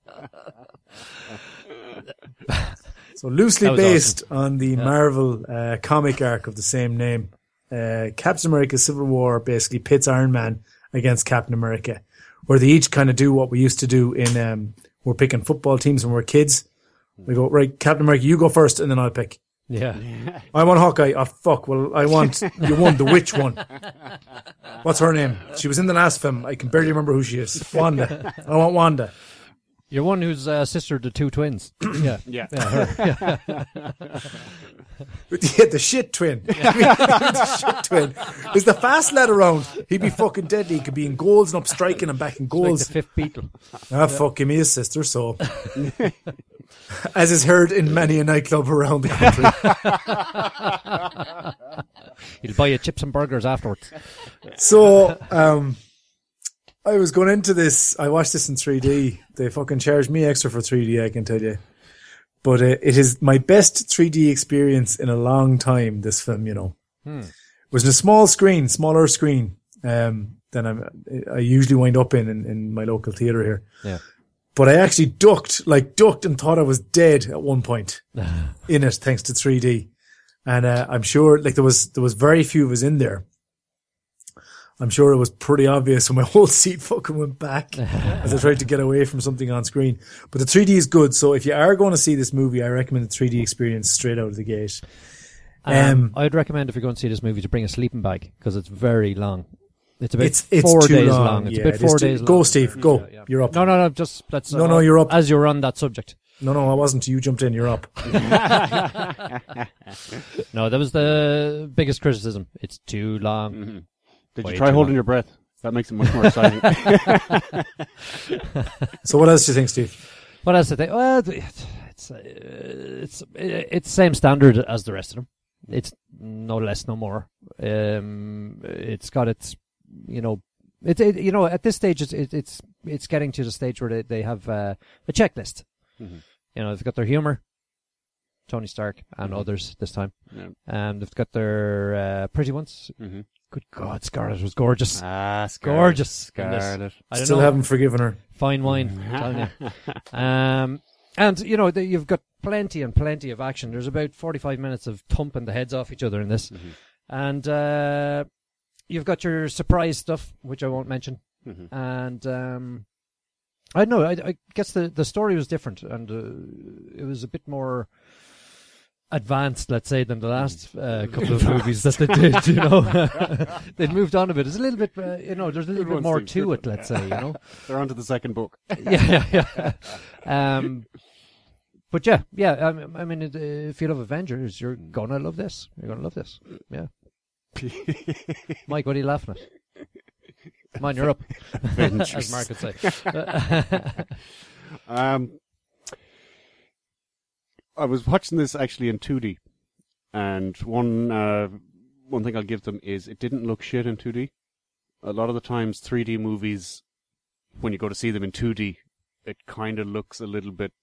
So loosely based on the Marvel uh, comic arc of the same name, uh, Captain America: Civil War basically pits Iron Man against Captain America, where they each kind of do what we used to do in. Um, we're picking football teams when we're kids. We go right, Captain America, you go first, and then I'll pick. Yeah. I want Hawkeye. Oh fuck! Well, I want you won the witch one. What's her name? She was in the last film. I can barely remember who she is. Wanda. I want Wanda. You're one who's uh, sister to two twins. yeah. Yeah. Yeah, her. Yeah, the shit twin. the shit twin. Is the fast lad around? He'd be fucking deadly. He could be in goals and up striking and back in Like goals. the fifth Beatle. ah, fuck him, he is sister. So, as is heard in many a nightclub around the country. He'll buy you chips and burgers afterwards. So, um, I was going into this. I watched this in 3D. They fucking charged me extra for 3D. I can tell you. But uh, it is my best 3D experience in a long time. This film, you know, it was in a small screen, smaller screen um, than I'm, I usually wind up in, in in my local theater here. Yeah. But I actually ducked, like ducked, and thought I was dead at one point in it, thanks to 3D. And uh, I'm sure, like there was there was very few of us in there. I'm sure it was pretty obvious when my whole seat fucking went back as I tried to get away from something on screen. But the 3D is good, so if you are going to see this movie, I recommend the 3D experience straight out of the gate. Um, Um, I'd recommend if you're going to see this movie to bring a sleeping bag because it's very long. It's about It's it's four too days long. long. It's yeah, about it is four too- days Go. Steve. Go. Yeah, yeah. You're up. No, no, no. Just let's. No, no, you're up. As you're on that subject. No, no, I wasn't. You jumped in. You're up. No, that was the biggest criticism. It's too long. Did you try holding long. your breath? That makes it much more exciting. So what else do you think, Steve? What else did they? Well, it's it's uh, it's it's same standard as the rest of them. It's no less, no more. Um, it's got its, you know, it, it you know at this stage it's it, it's it's getting to the stage where they they have uh, a checklist. Mhm. You know, they've got their humor, Tony Stark and Mhm. others this time. Yeah. Um, they've got their uh, pretty ones. Mhm. Good God, Scarlet was gorgeous, Ah, gorgeous. in. Scarlet. I don't Still know. haven't forgiven her. Fine wine, I'm telling you. Um, and you know the, you've got plenty and plenty of action. There's about 45 minutes of thumping the heads off each other in this, Mhm. and uh, you've got your surprise stuff, which I won't mention. Mhm. And um, I don't know. I, I guess the the story was different, and uh, it was a bit more advanced, let's say, than the last uh, couple of movies that they did. You know, they'd moved on a bit. It's a little bit, uh, you know, there's a little Good bit more to it. one. Let's say, you know. They're on to the second book. yeah, yeah, yeah. Um, but yeah, yeah. I mean, I mean, it, uh, if you love Avengers, you're gonna love this. You're gonna love this. Yeah. Mike, what are you laughing at? Come on, you're up. As Mark would say. Um, I was watching this actually in 2D, and one uh, one thing I'll give them is it didn't look shit in 2D. A lot of the times, 3D movies, when you go to see them in 2D, it kind of looks a little bit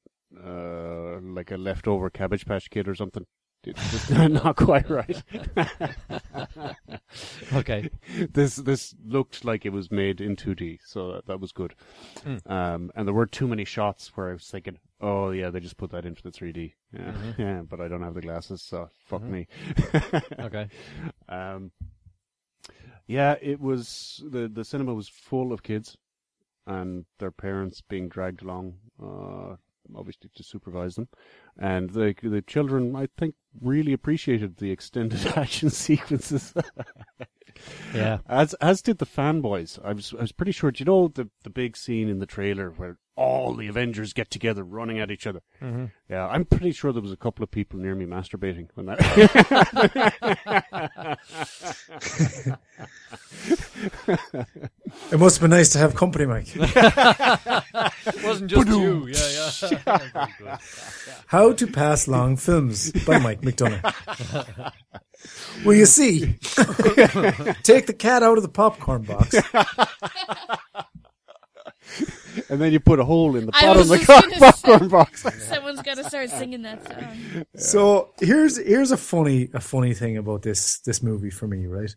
uh, like a leftover Cabbage Patch Kid or something. It's just not quite right. okay. this this looked like it was made in 2D, so that, that was good. Mm. Um, and there were too many shots where I was thinking, oh yeah, they just put that in for the 3D. Yeah, Mhm. yeah, but I don't have the glasses, so fuck Mhm. me. Okay. um, yeah, it was the the cinema was full of kids and their parents being dragged along, uh, obviously to supervise them, and the the children I think really appreciated the extended action sequences. Yeah. As as did the fanboys. I was I was pretty sure. Do you know the the big scene in the trailer where all the Avengers get together running at each other? Mm-hmm. Yeah, I'm pretty sure there was a couple of people near me masturbating when that. It must have been nice to have company, Mike. It wasn't just you. Yeah, yeah. How to Pass Long Films by Mike McDonough. well, you see, take the cat out of the popcorn box. And then you put a hole in the I bottom of the just gonna popcorn box. Someone's got to start singing that song. So here's here's a funny a funny thing about this this movie for me, right?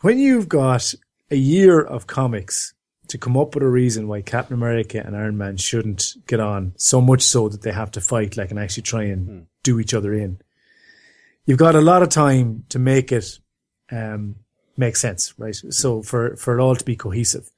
When you've got a year of comics to come up with a reason why Captain America and Iron Man shouldn't get on, so much so that they have to fight like and actually try and do each other in. You've got a lot of time to make it um, make sense, right? So for for it all to be cohesive.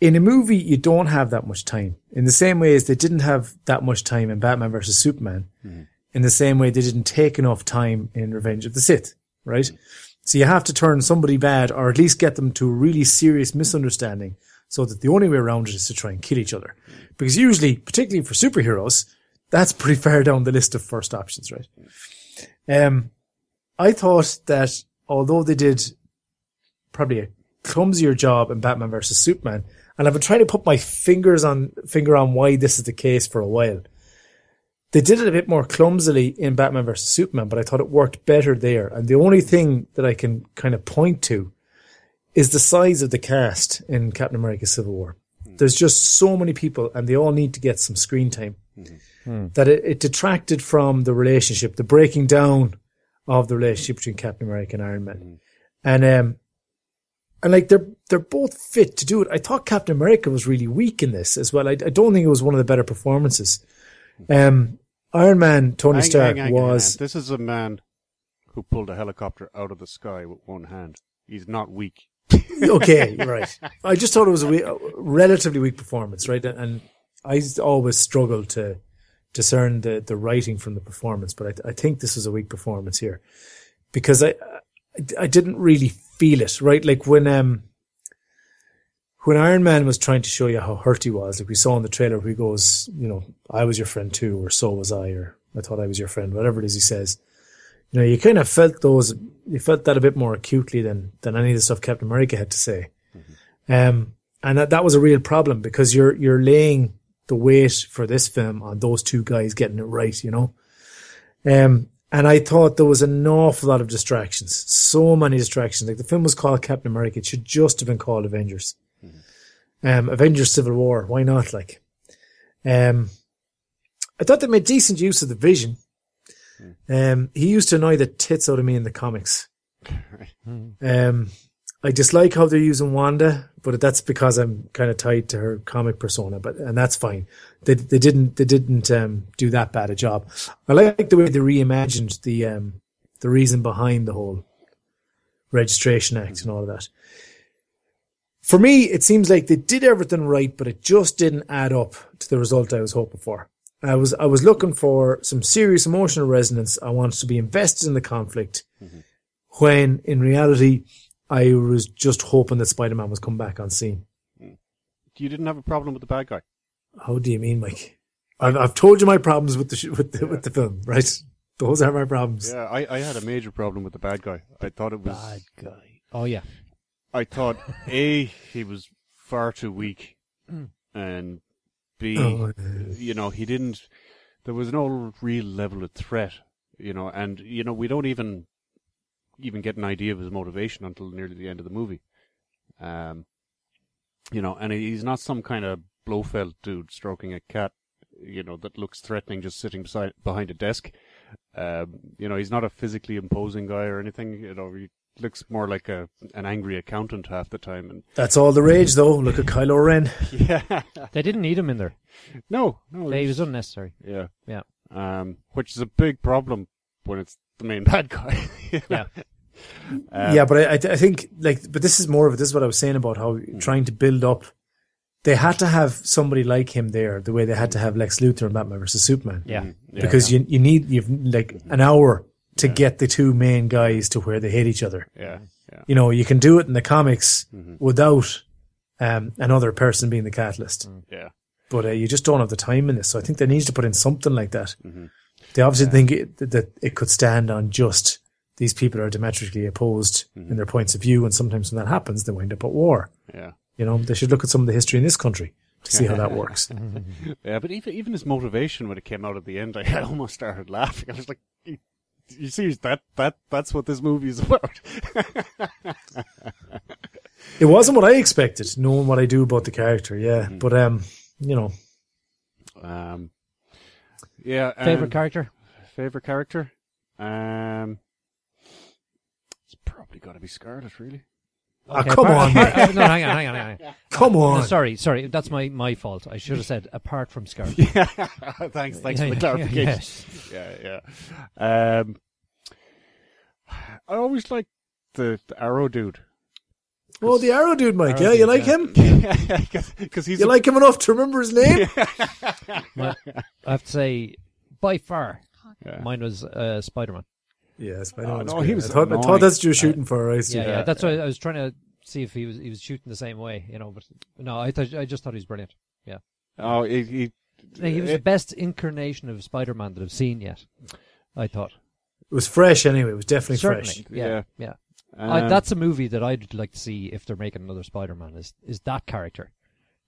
In a movie, you don't have that much time. In the same way as they didn't have that much time in Batman versus Superman. Mm-hmm. In the same way they didn't take enough time in Revenge of the Sith, right? Mm-hmm. So you have to turn somebody bad, or at least get them to a really serious misunderstanding, so that the only way around it is to try and kill each other. Mm-hmm. Because usually, particularly for superheroes, that's pretty far down the list of first options, right? Um, I thought that although they did probably a clumsier job in Batman versus Superman, and I've been trying to put my fingers on finger on why this is the case for a while. They did it a bit more clumsily in Batman vs Superman, but I thought it worked better there. And the only thing that I can kind of point to is the size of the cast in Captain America Civil War. Hmm. There's just so many people and they all need to get some screen time hmm. Hmm. that it, it detracted from the relationship, the breaking down of the relationship between Captain America and Iron Man. And, um, and like they're, they're both fit to do it. I thought Captain America was really weak in this as well. I, I don't think it was one of the better performances. Um, Iron Man, Tony Hang- Stark hang- hang- was. This is a man who pulled a helicopter out of the sky with one hand. He's not weak. okay, right. I just thought it was a, wee- a relatively weak performance, right? And I always struggle to discern the, the writing from the performance, but I, I think this was a weak performance here because I, I I didn't really feel it, right? Like when um when Iron Man was trying to show you how hurt he was, like we saw in the trailer, where he goes, you know, I was your friend too, or so was I, or I thought I was your friend, whatever it is he says. You know, you kind of felt those, you felt that a bit more acutely than than any of the stuff Captain America had to say. Um, and that, that was a real problem because you're you're laying the weight for this film on those two guys getting it right, you know. Um, and I thought there was an awful lot of distractions, so many distractions. Like the film was called Captain America, it should just have been called Avengers. Um, Avengers Civil War, why not? Like, um, I thought they made decent use of the Vision. Um, he used to annoy the tits out of me in the comics. Um, I dislike how they're using Wanda, but that's because I'm kind of tied to her comic persona. But and that's fine. They they didn't they didn't um, do that bad a job. I like the way they reimagined the um, the reason behind the whole registration act and all of that. For me, it seems like they did everything right, but it just didn't add up to the result I was hoping for. I was I was looking for some serious emotional resonance. I wanted to be invested in the conflict, when in reality, I was just hoping that Spider Man was come back on scene. You didn't have a problem with the bad guy. How do you mean, Mike? I've, I've told you my problems with the sh- with the with the film, right? Those are my problems. Yeah, I, I had a major problem with the bad guy. I thought it was. Bad guy. Oh yeah. I thought a he was far too weak, and b Oh, you know he didn't. There was no real level of threat, you know, and you know we don't even even get an idea of his motivation until nearly the end of the movie. Um, you know, and he's not some kind of Blofeld dude stroking a cat, you know, that looks threatening just sitting beside behind a desk. Um, you know, he's not a physically imposing guy or anything. You know, he looks more like a an angry accountant half the time. And That's all the rage, though. Look at Kylo Ren. yeah, They didn't need him in there. no, no, He was unnecessary. yeah, Yeah. um, which is a big problem when it's the main bad guy. Yeah. Um, yeah, but I, I, I think like, but this is more of it. This is what I was saying about how trying to build up. They had to have somebody like him there, the way they had to have Lex Luthor and Batman versus Superman. Yeah. yeah. because you you need you've like an hour to get the two main guys to where they hate each other. yeah, yeah, You know, you can do it in the comics without um, another person being the catalyst, yeah. but uh, you just don't have the time in this. So I think they need to put in something like that. They obviously think it, that it could stand on just these people are diametrically opposed in their points of view, and sometimes when that happens, they wind up at war. yeah. You know, they should look at some of the history in this country to see how that works. Yeah, but even even his motivation when it came out at the end, I almost started laughing. I was like, "You, you see that that that's what this movie is about." It wasn't what I expected, knowing what I do about the character. Yeah, but um, you know, um, yeah. Favorite um, character? favorite character? Um, it's probably got to be Scarlet, really. Ah, Okay, come apart- on, apart- uh, no, hang on, hang on, hang on. Come No, on. sorry, sorry. That's my, my fault. I should have said apart from Scar. yeah. thanks, thanks Yeah, for the yeah, clarification. yes. Yeah, yeah. Um, I always like the, the Arrow dude Oh, the Arrow dude, Mike. Arrow yeah, you dude, like yeah. him? because he's You a- like him enough to remember his name? Well, I have to say, by far, Yeah. mine was uh, Spider Man. yes, I Oh, no, he was I thought, I thought that's what you were shooting for, right? Yeah, yeah, Yeah. That's why I was trying to see if he was he was shooting the same way, you know. But no, I thought I just thought he was brilliant. Yeah, Oh, he, he, he was the best incarnation of Spider Man that I've seen yet. I thought It was fresh anyway. It was definitely certainly, fresh. yeah, Yeah. Yeah. um, I, that's a movie that I'd like to see if they're making another Spider Man. Is is that character?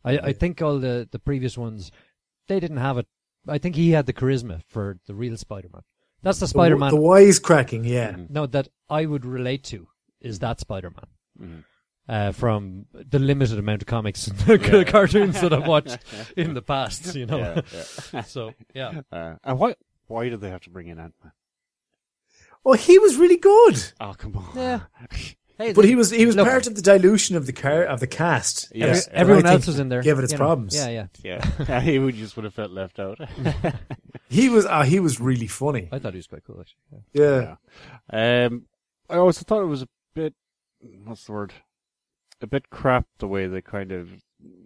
I, I think all the the previous ones they didn't have it. I think he had the charisma for the real Spider Man. That's the The, Spider Man. the wise cracking, yeah. No, that I would relate to is that Spider Man. Mhm. Uh, from the limited amount of comics and cartoons that I've watched in the past, you know. yeah, yeah. so yeah, Uh, and why why did they have to bring in Ant Man? Oh, he was really good. Oh come on! yeah. Hey, But he was he was Look. part of the dilution of the car of the cast. Yes, every- everyone else was in there. Gave it its you know. problems. Yeah, yeah. yeah, he would just would have felt left out. He was uh, he was really funny. I thought he was quite cool actually. Yeah. Yeah. Um, I also thought it was a bit, what's the word? A bit crap the way they kind of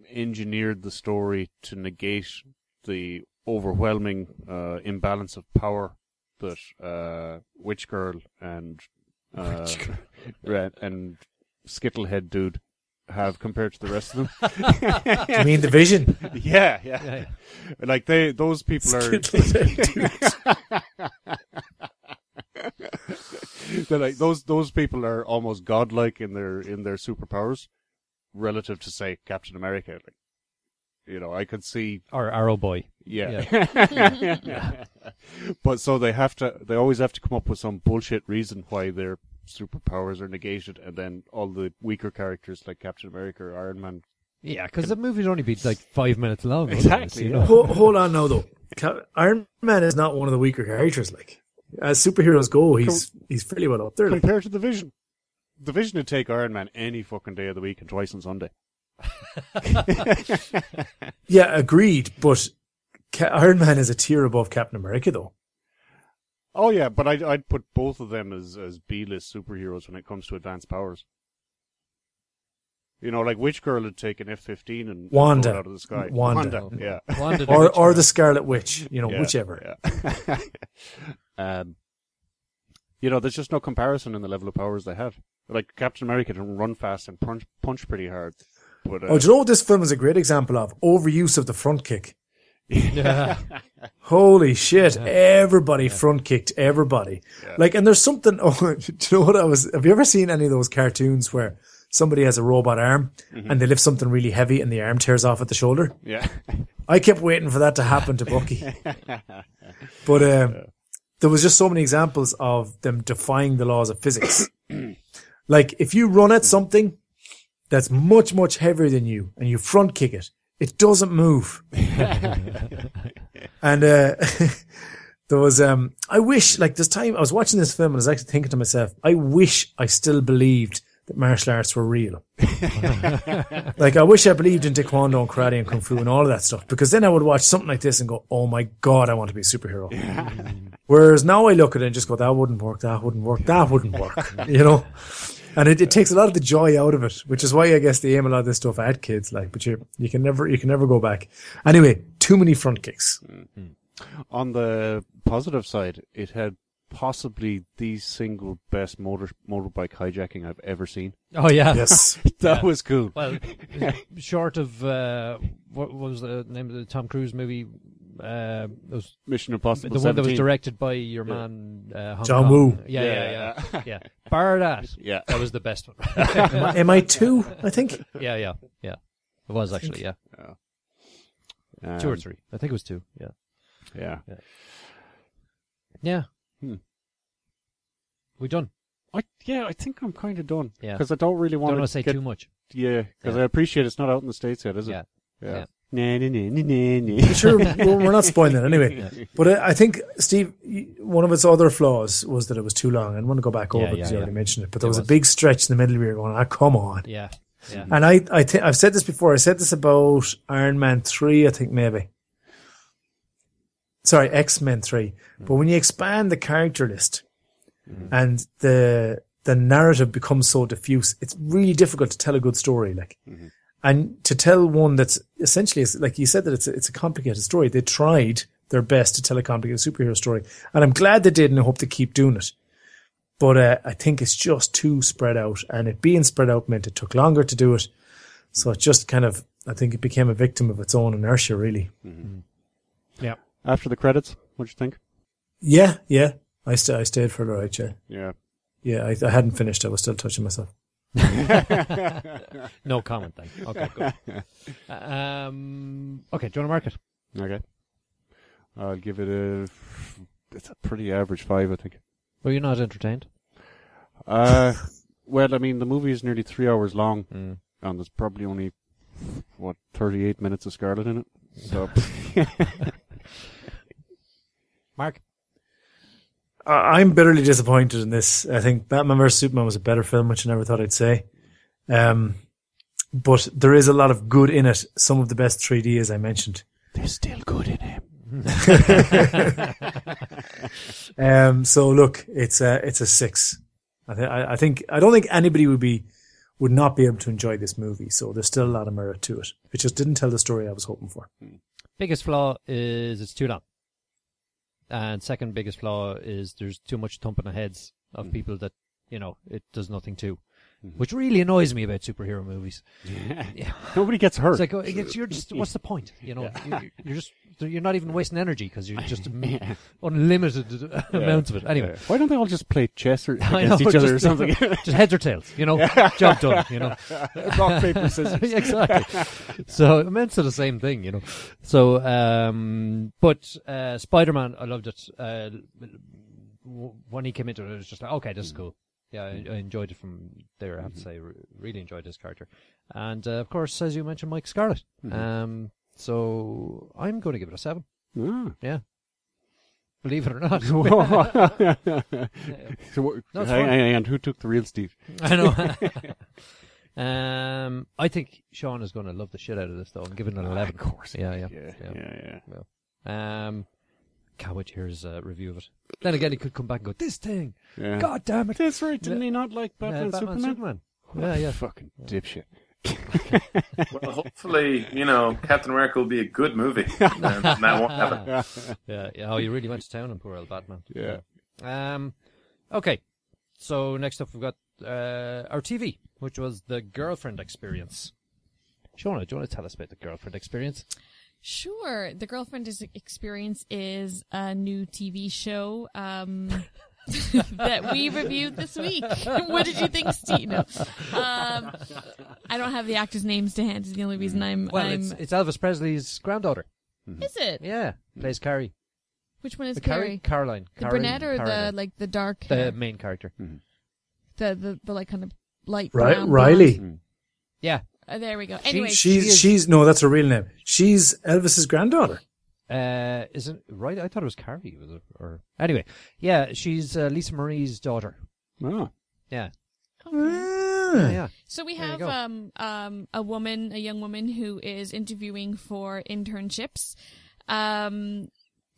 engineered the story to negate the overwhelming uh, imbalance of power that uh, Witch Girl and uh, Red and Skittlehead dude have compared to the rest of them. You mean the Vision? yeah, yeah, Yeah, Like they, those people are. They're like those those people are almost godlike in their in their superpowers relative to say Captain America. Like, you know, I could see Or Arrow Boy. yeah. But so they have to they always have to come up with some bullshit reason why their superpowers are negated and then all the weaker characters like Captain America or Iron Man Yeah, because the movie'd only be like five minutes long. Exactly, You know? hold, hold on now though. Iron Man is not one of the weaker characters. Like as superheroes go, he's he's fairly well up there. Like. compared to the Vision. The Vision would take Iron Man any fucking day of the week and twice on Sunday. Yeah, agreed. But Ca- Iron Man is a tier above Captain America, though. Oh yeah, but I'd I'd put both of them as as B list superheroes when it comes to advanced powers. You know, like Witch Girl had taken F fifteen and Wanda. out of the sky. Wanda. yeah, Wanda the Or Witch or Girl. the Scarlet Witch, you know, Yeah, whichever. Yeah. um, you know, there's just no comparison in the level of powers they have. Like Captain America can run fast and punch punch pretty hard, but uh, Oh, do you know what this film is a great example of? Overuse of the front kick. Yeah. Holy shit! Everybody front kicked everybody. Like, and there's something. Oh, do you know what I was? Have you ever seen any of those cartoons where somebody has a robot arm and they lift something really heavy and the arm tears off at the shoulder? yeah, I kept waiting for that to happen to Bucky, but um, there was just so many examples of them defying the laws of physics. like, if you run at something that's much much heavier than you and you front kick it, it doesn't move. and uh, there was um, I wish like this time I was watching this film and I was actually thinking to myself, I wish I still believed that martial arts were real. like I wish I believed in taekwondo and karate and kung fu and all of that stuff because then I would watch something like this and go, "Oh my god, I want to be a superhero." Whereas now I look at it and just go, "That wouldn't work. That wouldn't work. That wouldn't work." you know. And it, it takes a lot of the joy out of it, which is why I guess they aim a lot of this stuff at kids. Like, but you you can never you can never go back. Anyway, too many front kicks. On the positive side, it had possibly the single best motor motorbike hijacking I've ever seen. Oh yeah. Yes, That was cool. Well, short of uh, what, what was the name of the Tom Cruise movie? Uh, it was Mission Impossible. the Impossible one that was directed by your man uh, Hong John Kong. Woo. Yeah, yeah, yeah, Yeah. yeah. yeah. Bar that, Yeah. that was the best one. am I two? I think. yeah, yeah, yeah. It was actually yeah, Um, two or three. I think it was two. Yeah, Yeah. yeah. Hmm. We done. I, yeah, I think I'm kind of done. Yeah. Because I don't really Don't want want to to say get, too much. Yeah, because Yeah. I appreciate it's not out in the States yet, is it? Yeah. Yeah. Yeah. Nah, nah, nah, nah, nah, nah. Sure, we're we're not spoiling that anyway. But I, I think Steve, one of its other flaws was that it was too long. I want to go back over Yeah, because yeah, you already yeah. mentioned it. But there It was, was. a big stretch in the middle where you're going, "Ah, come on." Yeah, yeah. And I, I think I've said this before. I said this about Iron Man three, I think maybe. Sorry, X Men three. But when you expand the character list and the the narrative becomes so diffuse, it's really difficult to tell a good story. Like, and to tell one that's essentially like you said that it's a, it's a complicated story. They tried their best to tell a complicated superhero story, and I'm glad they did, and I hope they keep doing it. But uh, I think it's just too spread out, and it being spread out meant it took longer to do it. So it just kind of, I think it became a victim of its own inertia, really. yeah. After the credits, what'd you think? Yeah, yeah. I, st- I stayed for the right, yeah. Yeah. Yeah, I, I hadn't finished. I was still touching myself. No comment then. Okay, good. um, okay, do you want to mark it? Okay. I'll give it a. It's a pretty average five, I think. Were you not entertained? Uh, well, I mean, the movie is nearly three hours long, Mm. and there's probably only what thirty-eight minutes of Scarlet in it. So Mark? I- I'm bitterly disappointed in this. I think Batman vs Superman was a better film, which I never thought I'd say. Um, but there is a lot of good in it. Some of the best 3D, as I mentioned. there's still good in him. Um, so look, it's a it's a six. I, th- I, I think I don't think anybody would be would not be able to enjoy this movie. So there's still a lot of merit to it. It just didn't tell the story I was hoping for. Biggest flaw is it's too long. And second biggest flaw is there's too much thumping of heads of hmm. people that, you know, it does nothing to. Which really annoys me about superhero movies. Yeah. Nobody gets hurt. It's like, oh, it's, you're just, what's the point? You know, you- you're just, you're not even wasting energy because you're just unlimited amounts of it. Anyway, Yeah. Why don't they all just play chess or against know, each other or something? just heads or tails, you know, job done, you know. Rock paper scissors. exactly. So it meant to the same thing, you know. So, um, but uh, Spider Man, I loved it. Uh, when he came into it, it was just like, okay, this is cool. Yeah, I, I enjoyed it from there. I have to say, re- really enjoyed this character, and uh, of course, as you mentioned, Mike Scarlett. Um, so I'm going to give it a seven. Ah. Yeah, believe it or not. so what, No, hang, hang on, who took the real Steve? I know. um, I think Sean is going to love the shit out of this, though. I'm giving it an eleven. Of course. Yeah, yeah, yeah, yeah. yeah. yeah. Um, can't wait to hear his uh, review of it. Then again, he could come back and go, "This thing, yeah. God damn it, That's right. Didn't Yeah. he not like Uh, Batman, Batman, Superman? Superman." Yeah, yeah. Fucking dipshit. Well, hopefully, you know, Captain America will be a good movie. and that won't happen. yeah, yeah. Oh, you really went to town on poor old Batman. Yeah. Um, okay. So next up, we've got uh, our TV, which was the girlfriend experience. Shona, do you want to tell us about the girlfriend experience? Sure. The Girlfriend is Experience is a new TV show um, that we reviewed this week. what did you think, Steve? No. Um, I don't have the actors' names to hand. Is the only reason mm. I'm. Well, I'm it's, it's Elvis Presley's granddaughter. Mm-hmm. is it? Yeah, plays Carrie. Which one is uh, The Carrie? Caroline. The Caroline brunette or the like the dark, the hair? main character. Mm-hmm. the, the the like kind of light Right, Riley. blonde? Mm. Yeah. Uh, there we go. Anyway, she's she is- she's no, that's her real name. She's Elvis's granddaughter. Uh, is it right? I thought it was Carrie. Was it? Or anyway, yeah, she's uh, Lisa Marie's daughter. Oh. Yeah, okay. yeah, yeah. So we There have um um a woman, a young woman who is interviewing for internships, um,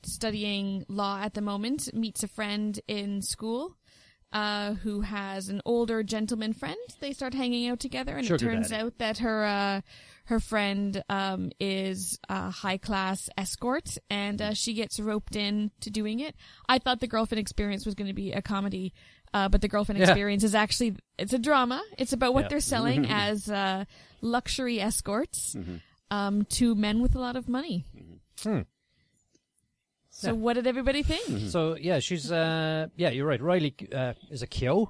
studying law at the moment. Meets a friend in school, uh, who has an older gentleman friend. They start hanging out together, and Sugar it turns daddy. out that her uh her friend um is a high class escort, and uh, she gets roped in to doing it. I thought the girlfriend experience was going to be a comedy. Uh, but the girlfriend Yeah. experience is actually it's a drama. It's about what they're selling as uh, luxury escorts um, to men with a lot of money. Hmm. So Yeah. what did everybody think? So yeah, she's uh, yeah, you're right. Riley uh, is a Keough.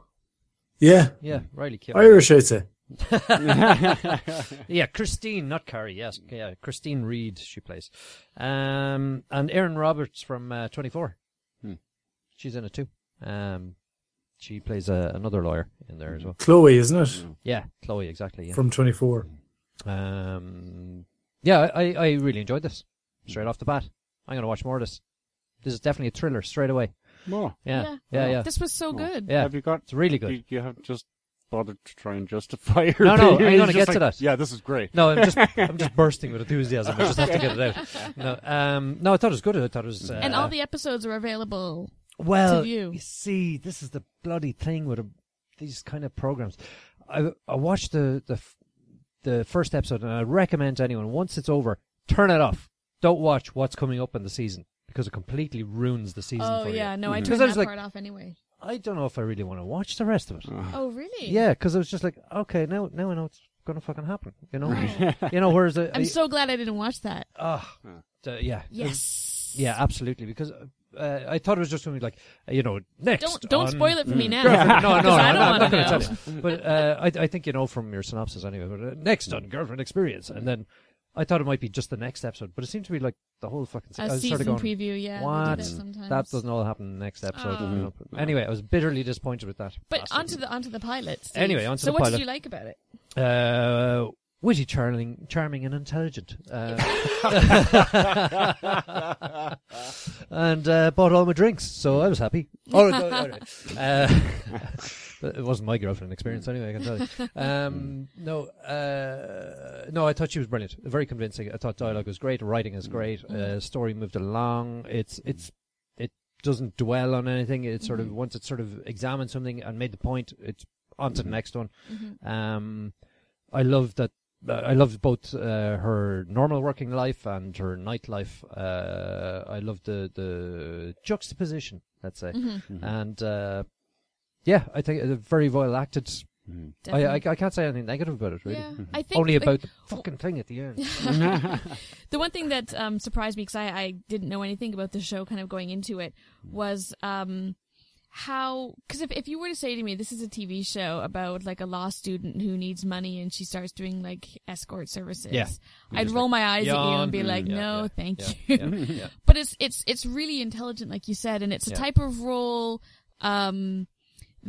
Yeah, Yeah, Riley Keough. Irish, I'd say. Yeah, Christine, not Carrie. Yes, yeah, Christine Reed. She plays, um, and Erin Roberts from uh, Twenty Four. Hmm. She's in it too. Um, she plays uh, another lawyer in there as well. Chloe, isn't it? Yeah, Chloe, exactly. Yeah. From 24. Um, yeah, I, I really enjoyed this straight off the bat. I'm going to watch more of this. This is definitely a thriller straight away. Oh, Yeah, yeah, yeah. This was so good. Yeah, Have you got? it's really good. You, you have just bothered to try and justify your No, no, opinion. I'm You're gonna just get to that. Yeah, this is great. No, I'm just I'm just bursting with enthusiasm. I just have to get it out. No, um, no, I thought it was good. I thought it was. Uh, And all the episodes are available. well, to view. you see, this is the bloody thing with a, these kind of programs. I I watched the the f- the first episode, and I recommend to anyone once it's over, turn it off. Don't watch what's coming up in the season because it completely ruins the season. For me. Oh for yeah, you. no, I Because turned I that was like- part off anyway. I don't know if I really want to watch the rest of it. Oh really? Yeah, because I was just like, okay, now now I know it's gonna fucking happen. You know, Oh. you know. Whereas I, I'm I- so glad I didn't watch that. Ah, uh, yeah, Yes. yeah, absolutely. Because uh, I thought it was just going to be like, uh, you know, next. Don't don't on- spoil it for me now. Girlfriend- no, no, no, 'Cause I I'm don't not, I'm not wanna going to know. tell you. But uh, I, I think you know from your synopsis anyway. But uh, next on girlfriend experience, and then I thought it might be just the next episode, but it seemed to be like the whole fucking. se- I A was season sort of going, preview, yeah. they do what? that sometimes. That doesn't all happen in the next episode. Oh. you know. Anyway, I was bitterly disappointed with that. But Bastard. onto the onto the pilot. Steve. Anyway, onto the pilots. so the what pilot. did you like about it? Uh, witty, charming, charming, and intelligent. Uh, and uh, bought all my drinks, so I was happy. Oh, no, all right. Uh, it wasn't my girlfriend experience anyway. I can tell you. Um, no, uh, no, I thought she was brilliant, very convincing. I thought dialogue was great, writing is great, uh, story moved along. It's it's it doesn't dwell on anything. It sort of once it sort of examined something and made the point, it's on to the next one. Um, I love that. Uh, I love both uh, her normal working life and her nightlife. Uh, I love the the juxtaposition, let's say, Mm-hmm. and uh, yeah, I think it's a very well acted. I, I I can't say anything negative about it, really. yeah, I think Only like, about the fucking thing at the end. the one thing that um, surprised me because I, I didn't know anything about the show kind of going into it was um, how because if, if you were to say to me this is a tv show about like a law student who needs money and she starts doing like escort services Yeah. i'd roll like, my eyes at you and be like Yeah, no yeah, thank yeah, you yeah, yeah. but it's it's it's really intelligent like you said and it's a Yeah. type of role um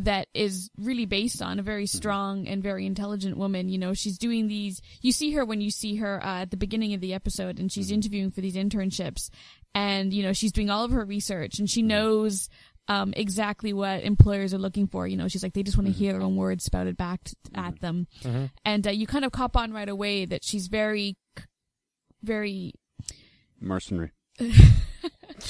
that is really based on a very Mm-hmm. strong and very intelligent woman. You know, she's doing these. You see her when you see her uh, at the beginning of the episode, and Mm-hmm. she's interviewing for these internships, and you know she's doing all of her research, and Mm-hmm. she knows um, exactly what employers are looking for. You know, she's like they just want to Mm-hmm. hear their own words spouted back t- at them, and uh, you kind of cop on right away that she's very, very Mercenary.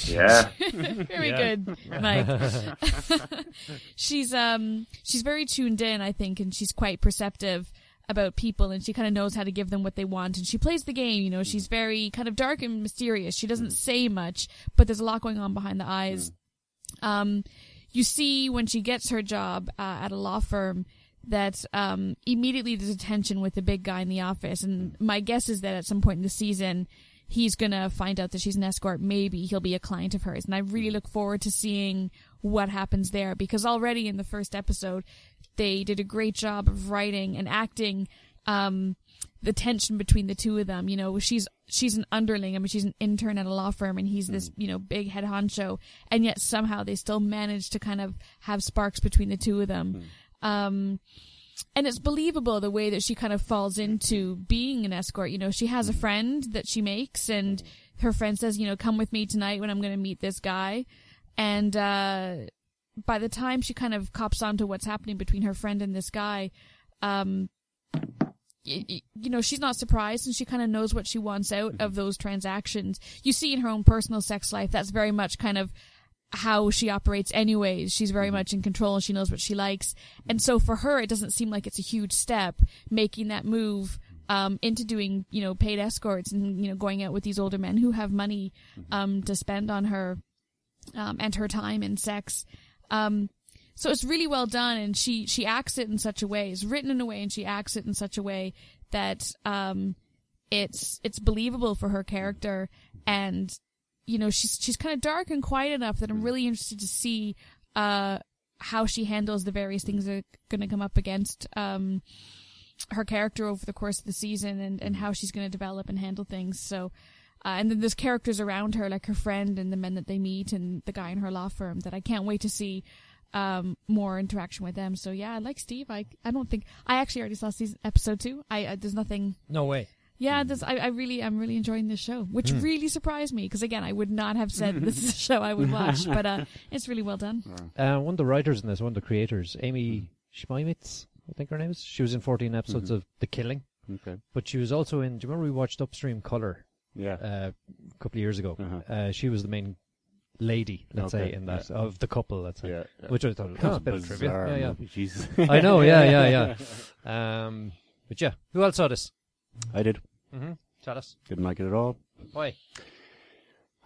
Yeah. very Yeah. good, Mike. she's um she's very tuned in, I think, and she's quite perceptive about people and she kind of knows how to give them what they want and she plays the game you know she's very kind of dark and mysterious she doesn't say much but there's a lot going on behind the eyes um you see when she gets her job uh, at a law firm that um immediately there's a tension with the big guy in the office and my guess is that at some point in the season he's gonna find out that she's an escort. Maybe he'll be a client of hers. And i really look forward to seeing what happens there because already in the first episode they did a great job of writing and acting um the tension between the two of them. You know she's she's an underling. I mean she's an intern at a law firm and he's this you know big head honcho. And yet somehow they still manage to kind of have sparks between the two of them. Um and it's believable the way that she kind of falls into being an escort. You know, she has a friend that she makes, and her friend says, you know, come with me tonight when I'm going to meet this guy. And uh, by the time she kind of cops on to what's happening between her friend and this guy, um, you know, she's not surprised and she kind of knows what she wants out of those transactions. You see in her own personal sex life, that's very much kind of how she operates anyways. She's very much in control and she knows what she likes. And so for her, it doesn't seem like it's a huge step making that move um, into doing, you know, paid escorts and, you know, going out with these older men who have money um, to spend on her um, and her time and sex. Um, so it's really well done, and she she acts it in such a way. It's written in a way, and she acts it in such a way that um, it's it's believable for her character, and you know she's she's kind of dark and quiet enough that I'm really interested to see uh, how she handles the various things that are going to come up against um, her character over the course of the season, and and how she's going to develop and handle things. So. Uh, and then there's characters around her, like her friend and the men that they meet, and the guy in her law firm that I can't wait to see um, more interaction with them. So yeah, I like Steve. I I don't think I actually already saw season episode two. I uh, there's nothing. No way. Yeah, this I, I really I'm really enjoying this show, which Hmm. really surprised me because again I would not have said this is a show I would watch, but uh, it's really well done. Uh, one of the writers in this, one of the creators, Amy Schmeimitz, I think her name is. She was in 14 episodes of The Killing, Okay. but she was also in. Do you remember we watched Upstream Color Yeah. uh, a couple of years ago? Uh-huh. Uh, she was the main lady, let's say, in that of the couple, let's say. yeah. Which I thought was a bit of trivia. Yeah, yeah. Jesus. I know, yeah, yeah, yeah. Um, but yeah, who else saw this? I did. Mm-hmm. Tell us Didn't like it at all. why.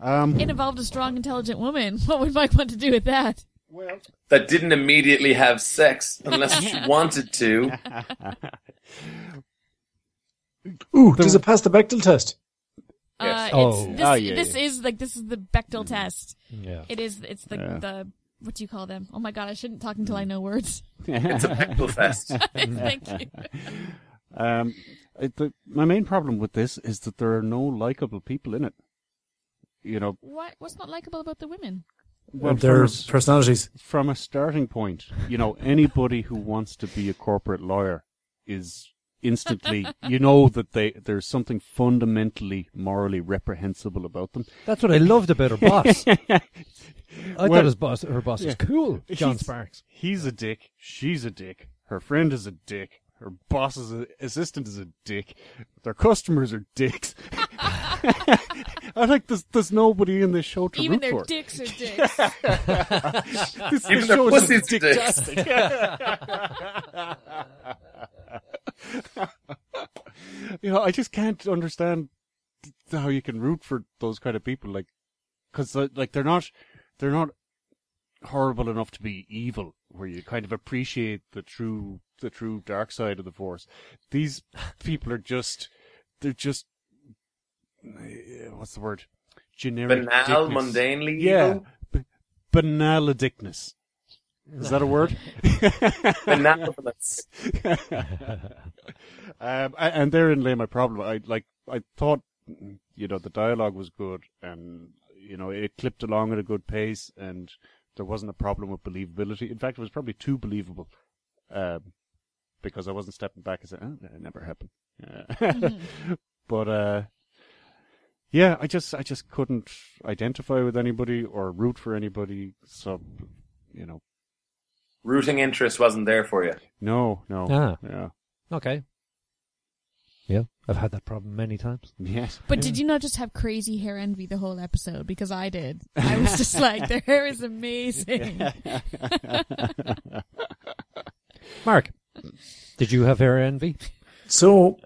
Um, It involved a strong, intelligent woman. What would Mike want to do with that? Well, That didn't immediately have sex unless she wanted to. Ooh, does it pass the Bechdel test? Yes. Uh, Oh. this, Oh, yeah, this yeah. is like this is the Bechdel test. Yeah. It is. It's the Yeah. the what do you call them? Oh my god, I shouldn't talk until I know words. It's a Bechdel fest. Thank you. um, it, the, my main problem with this is that there are no likable people in it. You know, What what's not likable about the women? well, Their from, personalities. from a starting point, you know, anybody who wants to be a corporate lawyer is instantly, you know, that they there's something fundamentally morally reprehensible about them. That's what I loved about her boss. I Well, thought his boss, her boss was cool. John He's- Sparks. He's a dick. She's a dick. Her friend is a dick. Her boss's assistant is a dick. Their customers are dicks. I like there's there's nobody in this show to Even root their for. dicks are dicks. This, Even this their show is pussies just dicks. dicktastic. you know, I just can't understand how you can root for those kind of people, like, because like they're not, they're not horrible enough to be evil, where you kind of appreciate the true, the true dark side of the force. These people are just, they're just, eh, what's the word? Generic. Banal, dickness. mundanely Yeah. evil. B- banalidicness. Is that a word? Benevolence. um, and therein lay my problem. I like. I thought, you know, the dialogue was good, and you know, it clipped along at a good pace, and there wasn't a problem with believability. In fact, it was probably too believable, um, because I wasn't stepping back and saying, "Oh, that never happened." Uh, but uh, yeah, I just, I just couldn't identify with anybody or root for anybody. So, you know, Rooting interest wasn't there for you. no, no, Ah. yeah, Okay. Yeah, I've had that problem many times. yes. But did you not just have crazy hair envy the whole episode? Because I did. I was just like, their hair is amazing. Mark, did you have hair envy? So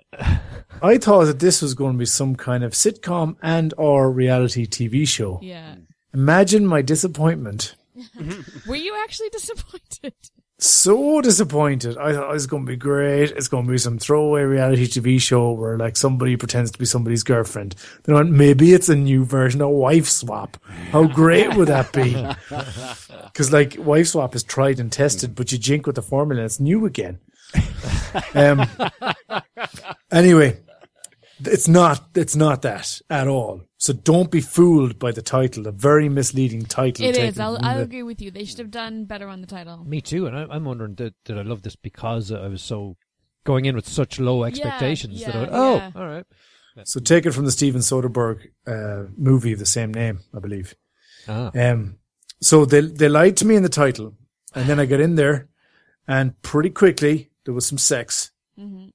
I thought that this was going to be some kind of sitcom and or reality TV show. Yeah. Imagine my disappointment. Were you actually disappointed? So disappointed. I thought it's going to be great. It's going to be some throwaway reality TV show where like somebody pretends to be somebody's girlfriend. Then I went, maybe it's a new version of Wife Swap. How great would that be? Because like Wife Swap is tried and tested, but you jink with the formula, it's new again. Um, anyway, it's not. It's not that at all. So don't be fooled by the title. A very misleading title. It is. I'll, I'll agree with you. They should have done better on the title. Me too, and I, I'm wondering did, did I love this because I was so going in with such low expectations that I yeah, went, oh, yeah. all right. So take it from the Steven Soderbergh uh, movie of the same name, I believe. Ah. Um, so they they lied to me in the title, and then I got in there, and pretty quickly there was some sex, hmm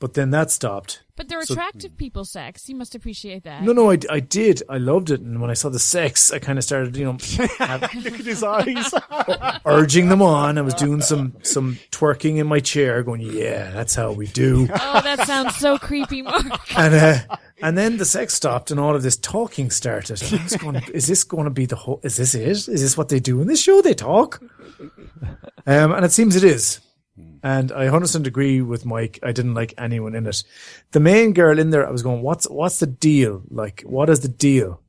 but then that stopped. But they're So- attractive people sex. You must appreciate that. No, no, I, I did. I loved it, and when I saw the sex, I kind of started, you know, Look at his eyes. urging them on. I was doing some some twerking in my chair, going, "Yeah, that's how we do." Oh, that sounds so creepy, Mark. and uh, and then the sex stopped and all of this talking started. And I was going, is this going to be the whole? Is this it? Is this what they do in this show? They talk, um, and it seems it is. And I 100% agree with Mike. I didn't like anyone in it. The main girl in there, I was going, what's what's the deal? Like, what is the deal?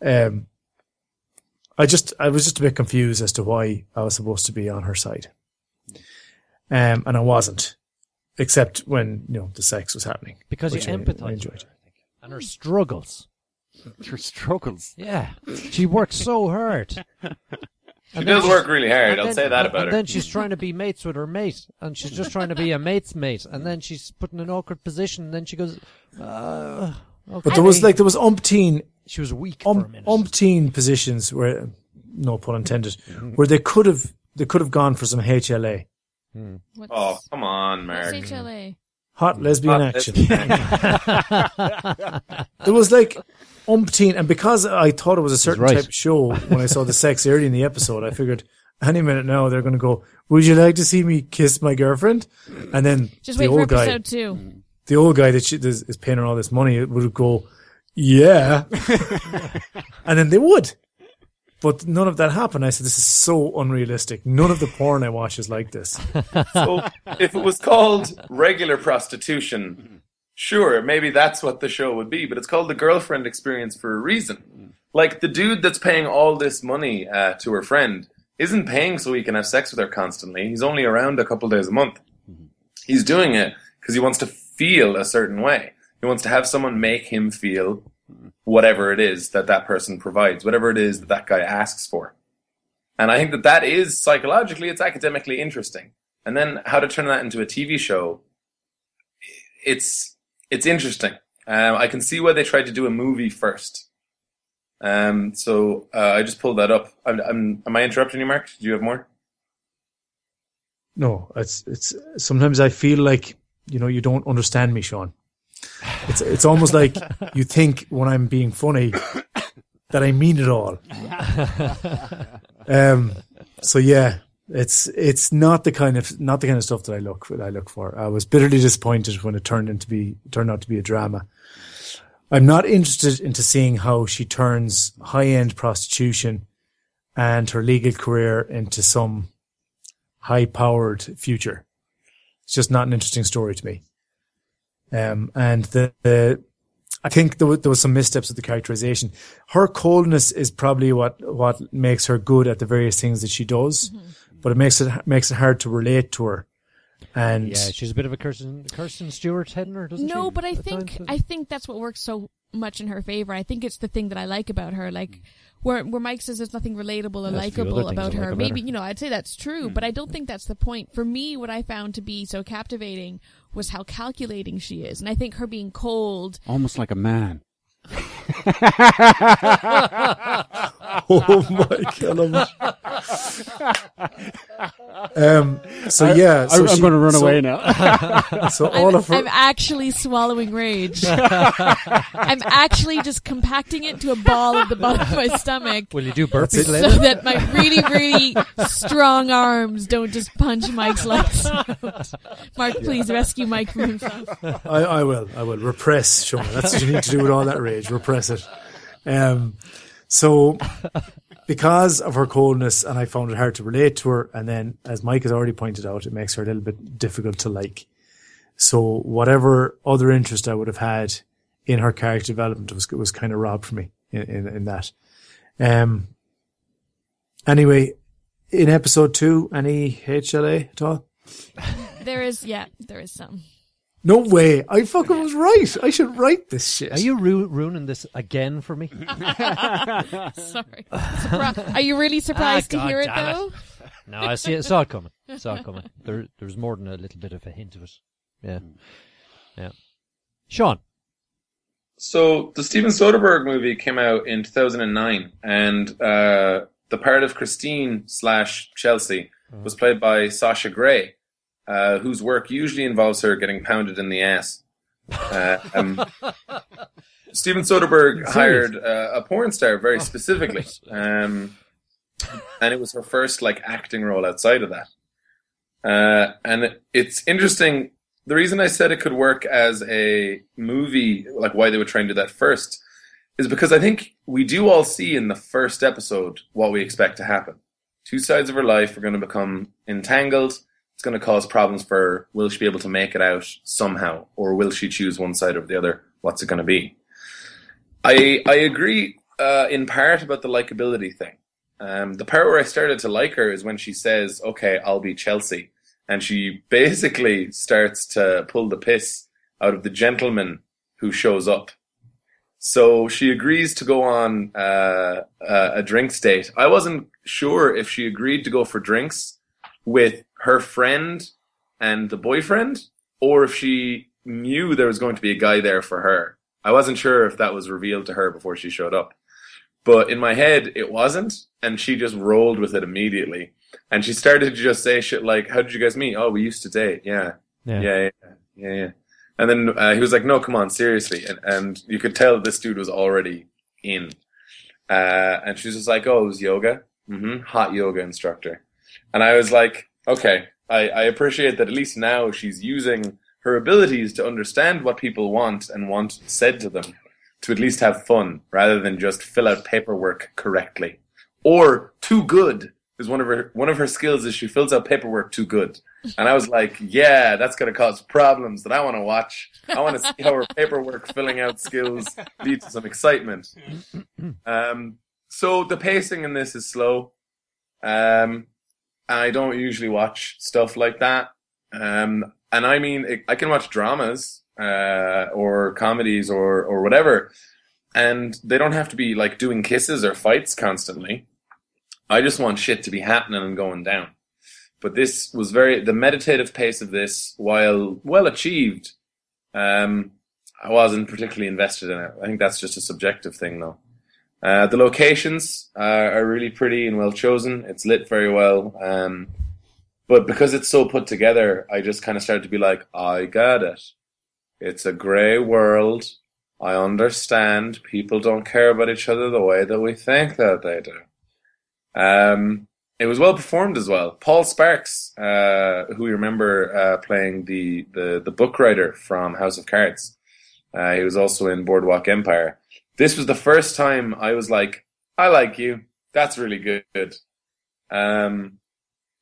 Um, I just I was just a bit confused as to why I was supposed to be on her side, um, and I wasn't, except when you know the sex was happening Because you which I- I empathize enjoyed. with her, I and her struggles. Your struggles. Yeah, she works so hard. She And does work really hard. I'll then- say that and- about and her. then she's trying to be mates with her mate, and she's just trying to be a mate's mate, and then she's put in an awkward position, and then she goes, uh, okay. But there was like there was umpteen she was weak for a um, umpteen positions where, no pun intended, where they could have they could have gone for some HLA, What's, Oh, come on, what's Mark. HLA? hot lesbian Hot action. lesbian there was like umpteen, and because I thought it was a certain right. type of show when I saw the sex early in the episode, I figured any minute now they're going to go. Would you like to see me kiss my girlfriend? And then Just the wait for old guy, episode two. the old guy that she, is, is paying her all this money would go, yeah, and then they would. But none of that happened. I said, this is so unrealistic. None of the porn I watch is like this. So if it was called regular prostitution, sure, maybe that's what the show would be. But it's called the girlfriend experience for a reason. Like the dude that's paying all this money uh, to her friend isn't paying so he can have sex with her constantly. He's only around a couple days a month. He's doing it because he wants to feel a certain way. He wants to have someone make him feel whatever it is that that person provides, whatever it is that that guy asks for. And I think that that is psychologically, it's academically interesting. And then how to turn that into a TV show, it's it's interesting. Um, I can see why they tried to do a movie first. Um, so uh, I just pulled that up. I'm, I'm, am I interrupting you, Mark? Do you have more? No, it's, it's, sometimes I feel like, you know, you don't understand me, Sean. It's, it's almost like you think when I'm being funny that I mean it all. Um, so yeah, it's, it's not the kind of, not the kind of stuff that I look, that I look for. I was bitterly disappointed when it turned into be, turned out to be a drama. I'm not interested into seeing how she turns high end prostitution and her legal career into some high powered future. It's just not an interesting story to me. Um, and the, the I think there was, there was some missteps with the characterization. Her coldness is probably what, what makes her good at the various things that she does, but it makes it, makes it hard to relate to her. And yeah, she's a bit of a Kirsten, Kirsten Stewart heading her, doesn't she? No, but I think times? Uh, I think that's what works so much in her favor. I think it's the thing that I like about her. Like where where Mike says there's nothing relatable or There's a few likable about I like her. about Maybe her. you know I'd say that's true, but I don't think that's the point. For me, what I found to be so captivating was how calculating she is, and I think her being cold. Almost like a man. oh my god. um, so yeah, so I, am she- going to run so- away now. So all I'm, of her, I'm actually swallowing rage. I'm actually just compacting it to a ball at the bottom of my stomach. Will you do it. burpees so later? that my really, really strong arms don't just punch Mike's lights out. Mark, please rescue Mike from himself. I, I will. I will repress, Sean. That's what you need to do with all that rage. Repress it. Um, so because of her coldness, and I found it hard to relate to her, and then as Mike has already pointed out, it makes her a little bit difficult to like. So whatever other interest I would have had in her character development was was kind of robbed from me in, in, in that. Um. Anyway, in episode two, any HLA at all? There is, yeah, there is some. No way. I fucking was right. I should write this shit. Are you ru- ruining this again for me? Sorry. Surpri- Are you really surprised Ah, to hear it God though? no, I see it. Saw it coming. Saw it coming. There, there's more than a little bit of a hint of it. Yeah, yeah. Sean, So the Steven Soderbergh movie came out in 2009, and uh, the part of Christine slash Chelsea was played by Sasha Grey, uh, whose work usually involves her getting pounded in the ass. Uh, um, Steven Soderbergh hired uh, a porn star very specifically, um, and it was her first like acting role outside of that. Uh, and it's interesting. The reason I said it could work as a movie, like why they would try and do that first, is because I think we do all see in the first episode what we expect to happen. Two sides of her life are going to become entangled. Going to cause problems for. Will she be able to make it out somehow? Or will she choose one side over the other? What's it going to be? I, I agree uh, in part about the likability thing. Um, the part where I started to like her is when she says, okay, I'll be Chelsea. And she basically starts to pull the piss out of the gentleman who shows up. So she agrees to go on uh, a drinks date. I wasn't sure if she agreed to go for drinks with her friend and the boyfriend, or if she knew there was going to be a guy there for her. I wasn't sure if that was revealed to her before she showed up. But in my head, it wasn't, and she just rolled with it immediately. And she started to just say shit like, "How did you guys meet? Oh, we used to date. Yeah, Yeah. yeah, yeah, yeah." And then uh, he was like, "No, come on, seriously." And and you could tell this dude was already in. Uh, and she was just like, "Oh, it was yoga. hmm Hot yoga instructor." And I was like, "Okay, I, I appreciate that at least now she's using her abilities to understand what people want and want said to them to at least have fun rather than just fill out paperwork correctly. Or too good is one of her one of her skills is she fills out paperwork too good. And i was like yeah that's going to cause problems that i want to watch. I want to see how her paperwork filling out skills lead to some excitement. Um, so the pacing in this is slow. Um, i don't usually watch stuff like that um, and i mean i can watch dramas uh, or comedies or or whatever and they don't have to be like doing kisses or fights constantly I just want shit to be happening and going down. But this was very the meditative pace of this, while well achieved. Um, I wasn't particularly invested in it. I think that's just a subjective thing, though. Uh, the locations uh, are really pretty and well chosen. It's lit very well. Um, but because it's so put together, I just kind of started to be like, I got it. It's a grey world. I understand people don't care about each other the way that we think that they do. Um, it was well performed as well. Paul Sparks, uh, who you remember uh, playing the, the the book writer from House of Cards, uh, he was also in Boardwalk Empire. This was the first time I was like, I like you. That's really good. Um,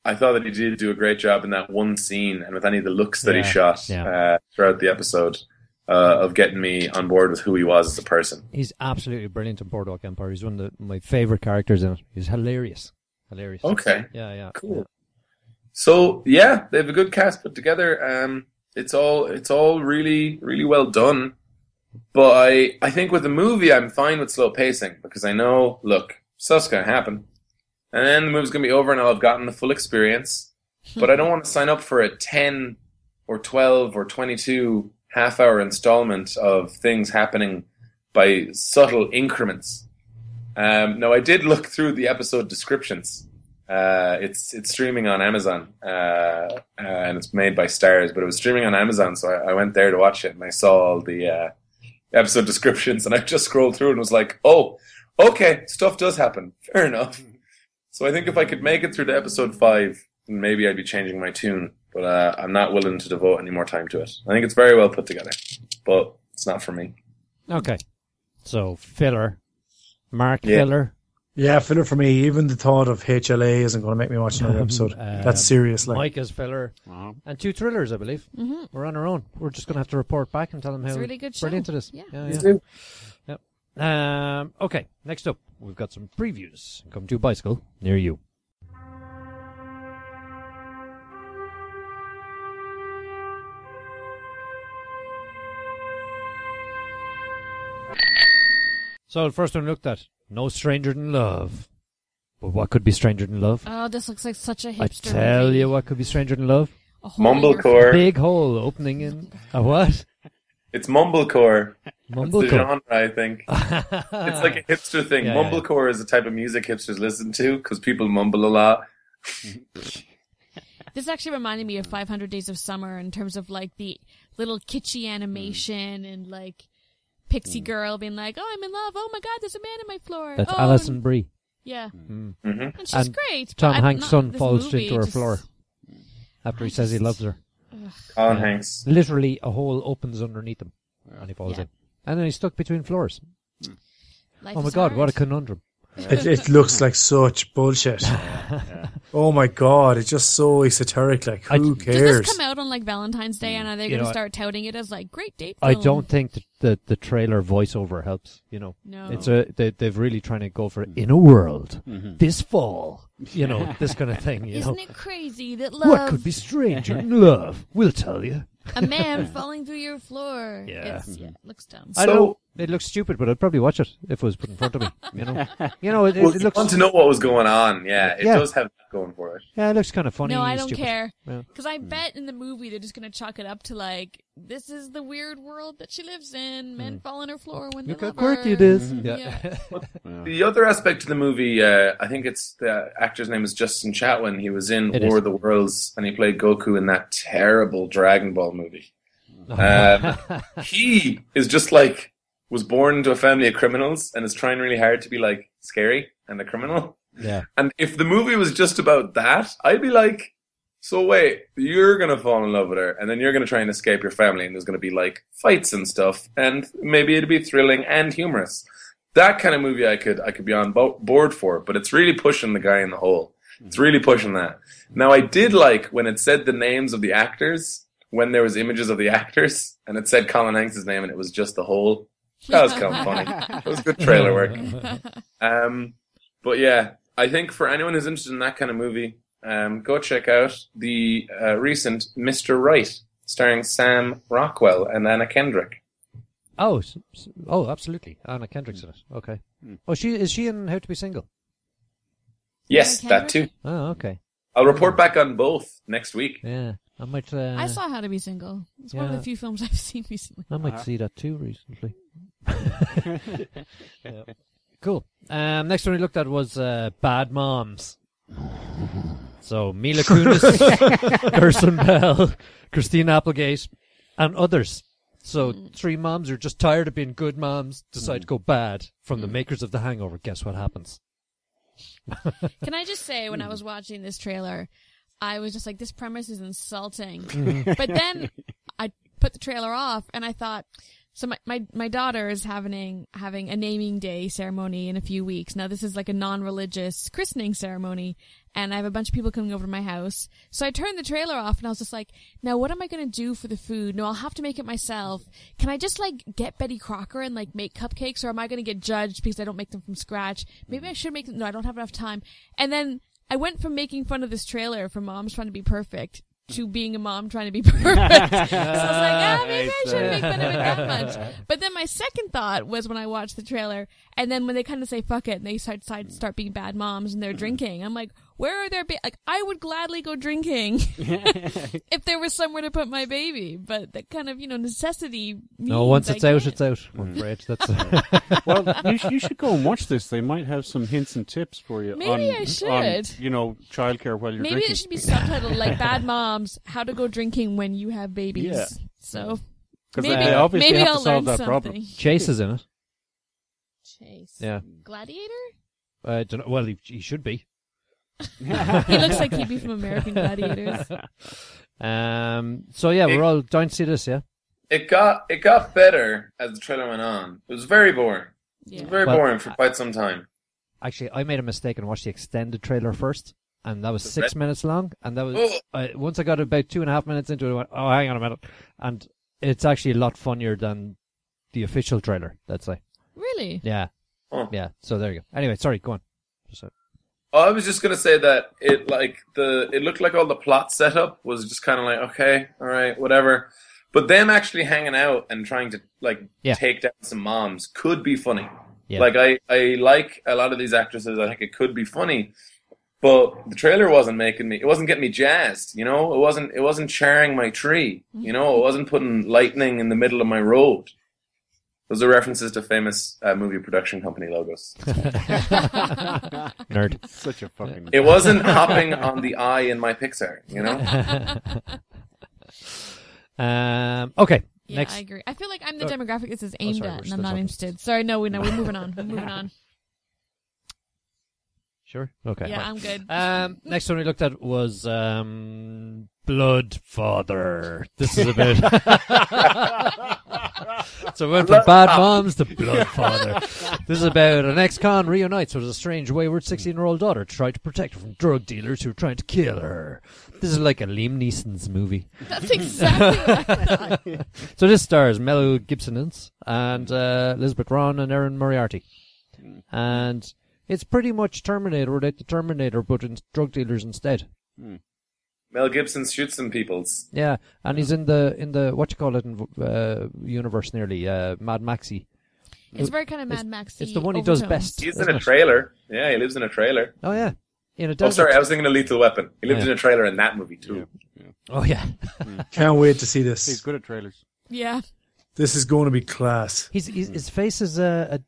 I thought that he did do a great job in that one scene and with any of the looks that Yeah, he shot yeah. uh, throughout the episode uh, of getting me on board with who he was as a person. He's absolutely brilliant in Boardwalk Empire. He's one of the, my favorite characters in it. He's hilarious. Hilarious. Okay. Yeah, yeah. Cool. So yeah, they have a good cast put together. Um, it's all it's all really really well done. But I I think with the movie I'm fine with slow pacing because I know look stuff's gonna happen, and then the movie's gonna be over and I'll have gotten the full experience. But I don't want to sign up for a ten or twelve or twenty two half hour installment of things happening by subtle increments. Um, now I did look through the episode descriptions. Uh, it's it's streaming on Amazon, uh, uh, and it's made by Starz, but it was streaming on Amazon, so I, I went there to watch it, and I saw all the uh, episode descriptions, and I just scrolled through and was like, "Oh, okay, stuff does happen. Fair enough." So I think if I could make it through to episode five, maybe I'd be changing my tune, but uh, I'm not willing to devote any more time to it. I think it's very well put together, but it's not for me. Okay. So, filler. Mark Yeah. Filler. Yeah, filler for me. Even the thought of HLA isn't going to make me watch another episode. Uh, That's serious. Like, Mike is filler. Wow. And two thrillers, I believe. hmm We're on our own. We're just going to have to report back and tell them It's how a really good show. brilliant it is. Yeah. yeah, yeah. Um, okay, next up, we've got some previews. Come to a bicycle near you. So the first one we looked at No Stranger Than Love. But what could be stranger than love? Oh, this looks like such a I hipster. tell movie. you what could be stranger than love. A hole in your Mumblecore. Big hole opening in a what? It's mumblecore. That's the Mumblecore. genre, I think. It's like a hipster thing. Yeah, yeah. Mumblecore is the type of music hipsters listen to because people mumble a lot. This actually reminded me of 500 Days of Summer in terms of like the little kitschy Mm. animation and like Pixie mm. Girl being like, "Oh, I'm in love. Oh my God, there's a man in my floor." That's oh, Alison Brie. Yeah, hmm and she's And great. Tom Hanks' son falls movie into her just- floor after he says he loves her. Colin Yeah. Hanks. Literally, a hole opens underneath him, and he falls Yeah. in. And then he's stuck between floors. Mm. Oh Life oh my is god, what a conundrum! It, it looks like such bullshit. Oh my god, it's just so esoteric. Like, I- who Does cares? this come out on like Valentine's Day, and are they You going to I- start touting it as like great date? I film? don't think that the, the trailer voiceover helps. You know, No. it's a they, they've really trying to go for in a world Mm-hmm. this fall. You know, this kind of thing. You Isn't know, it crazy that love what could be stranger than love? We'll tell you. a man falling through your floor? Yeah. It's, yeah, it looks dumb. I So- know. It looks stupid, but I'd probably watch it if it was put in front of me. You know, you know, it, it, Well, it you looks. want to know what was going on. Yeah, it Yeah. does have that going for it. Yeah, it looks kind of funny. no, I don't stupid. care. Yeah. Because I bet in the movie they're just gonna chalk it up to like, this is the weird world that she lives in. Men fall on her floor when Hmm. Look they how love quirky her. it is. Yeah. Yeah. The other aspect of the movie, uh, I think it's the actor's name is Justin Chatwin. He was in It War is. of the Worlds, and he played Goku in that terrible Dragon Ball movie. Um, he is just like was born into a family of criminals and is trying really hard to be like scary and a criminal. yeah. And if the movie was just about that, I'd be like, so wait, you're gonna fall in love with her, and then you're gonna try and escape your family, and there's gonna be like fights and stuff, and maybe it'd be thrilling and humorous. That kind of movie I could I could be on bo- board for, but it's really pushing the guy in the hole. It's really pushing that. Now I did like when it said the names of the actors when there was images of the actors, and it said Colin Hanks' name, and it was just the whole. That was kind of funny. It was good trailer work. Um, but yeah, I think for anyone who's interested in that kind of movie, um, go check out the uh, recent Mr. Right, starring Sam Rockwell and Anna Kendrick. Oh, s- s- oh, absolutely. Anna Kendrick's in it. Okay. Oh, she is she in How to Be Single? Yes, Anna that too. Kendrick? Oh, okay. I'll report back on both next week. Yeah, I might. Uh, I saw How to Be Single. It's one of Yeah. the few films I've seen recently. I might see that too recently. Yeah. Cool. Um, next one we looked at was uh, Bad Moms. So Mila Kunis, Kirsten Bell, Christine Applegate, and others. So three moms who are just tired of being good moms decide to go bad from the makers of The Hangover. Guess what happens? Can I just say, when I was watching this trailer, I was just like, this premise is insulting. But then I put the trailer off and I thought, so my, my, my daughter is having, having a naming day ceremony in a few weeks. Now this is like a non-religious christening ceremony and I have a bunch of people coming over to my house. So I turned the trailer off and I was just like, now what am I going to do for the food? No, I'll have to make it myself. Can I just like get Betty Crocker and like make cupcakes or am I going to get judged because I don't make them from scratch? Maybe I should make them. No, I don't have enough time. And then I went from making fun of this trailer for moms trying to be perfect to being a mom trying to be perfect. so I was like, ah, maybe I shouldn't make fun of it that much. But then my second thought was when I watched the trailer, and then when they kind of say fuck it and they start start, start being bad moms and they're drinking, I'm like, where are their ba- like? I would gladly go drinking if there was somewhere to put my baby, but that kind of you know necessity. No, once I it's out, can't. it's out. I'm afraid that's. well, you, sh- you should go and watch this. They might have some hints and tips for you. Maybe on, I on, should. you know, childcare while you're Maybe drinking. it should be subtitled like "Bad Moms: How to Go Drinking When You Have Babies." Yeah. So 'Cause maybe they obviously maybe have I'll solve learn that problem. something. Chase is in it. Chase. Yeah. Gladiator. I don't know. Well, he, he should be. he looks like he'd be from American Gladiators. Um. So yeah, we're all down to see this. Yeah. It got it got better as the trailer went on. It was very boring. It was very Well, boring for quite some time. Actually, I made a mistake and watched the extended trailer first, and that was The six red- minutes long. And that was Oh. I, once I got about two and a half minutes into it, I went, "Oh, hang on a minute!" And it's actually a lot funnier than the official trailer. Let's say. Really? Yeah. Oh. Yeah. So there you go. Anyway, sorry. Go on. Just, I was just gonna say that it like the it looked like all the plot setup was just kind of like okay, all right, whatever. But them actually hanging out and trying to like Yeah. take down some moms could be funny. Yeah. Like I I like a lot of these actresses. I think it could be funny. But the trailer wasn't making me. It wasn't getting me jazzed. You know, it wasn't. It wasn't charring my tree. You know, it wasn't putting lightning in the middle of my road. Those are references to famous uh, movie production company logos. nerd. Such a fucking. It wasn't hopping on the eye in my Pixar, you know? Um. Okay. Yeah, Next. I agree. I feel like I'm the Oh. demographic this is Oh, aimed sorry, at, and I'm not talking. interested. Sorry, no, we no, we're moving on. We're moving on. Sure. Okay. Yeah, I'm good. Um, next one we looked at was um, Blood Father. This is about. so we went from Bad Moms to Blood Father. This is about an ex-con reunites with a strange, wayward 16-year-old daughter to try to protect her from drug dealers who are trying to kill her. This is like a Liam Neeson's movie. That's exactly what I. So this stars Mel Gibson and uh, Elisabeth Röhm and Erin Moriarty. And it's pretty much Terminator without the Terminator, but in drug dealers instead. Mel Gibson shoots some peoples. Yeah, and he's in the in the what you call it in uh, universe nearly uh, Mad Maxi. It's very kind of Mad Max. it's the one he does best. He's in a it? trailer. Yeah, he lives in a trailer. Oh yeah, in a Oh, desert. sorry, I was thinking of Lethal Weapon. He lived Yeah. in a trailer in that movie too. Oh yeah, Can't wait to see this. He's good at trailers. Yeah, This is going to be class. he's, he's his face is a, uh,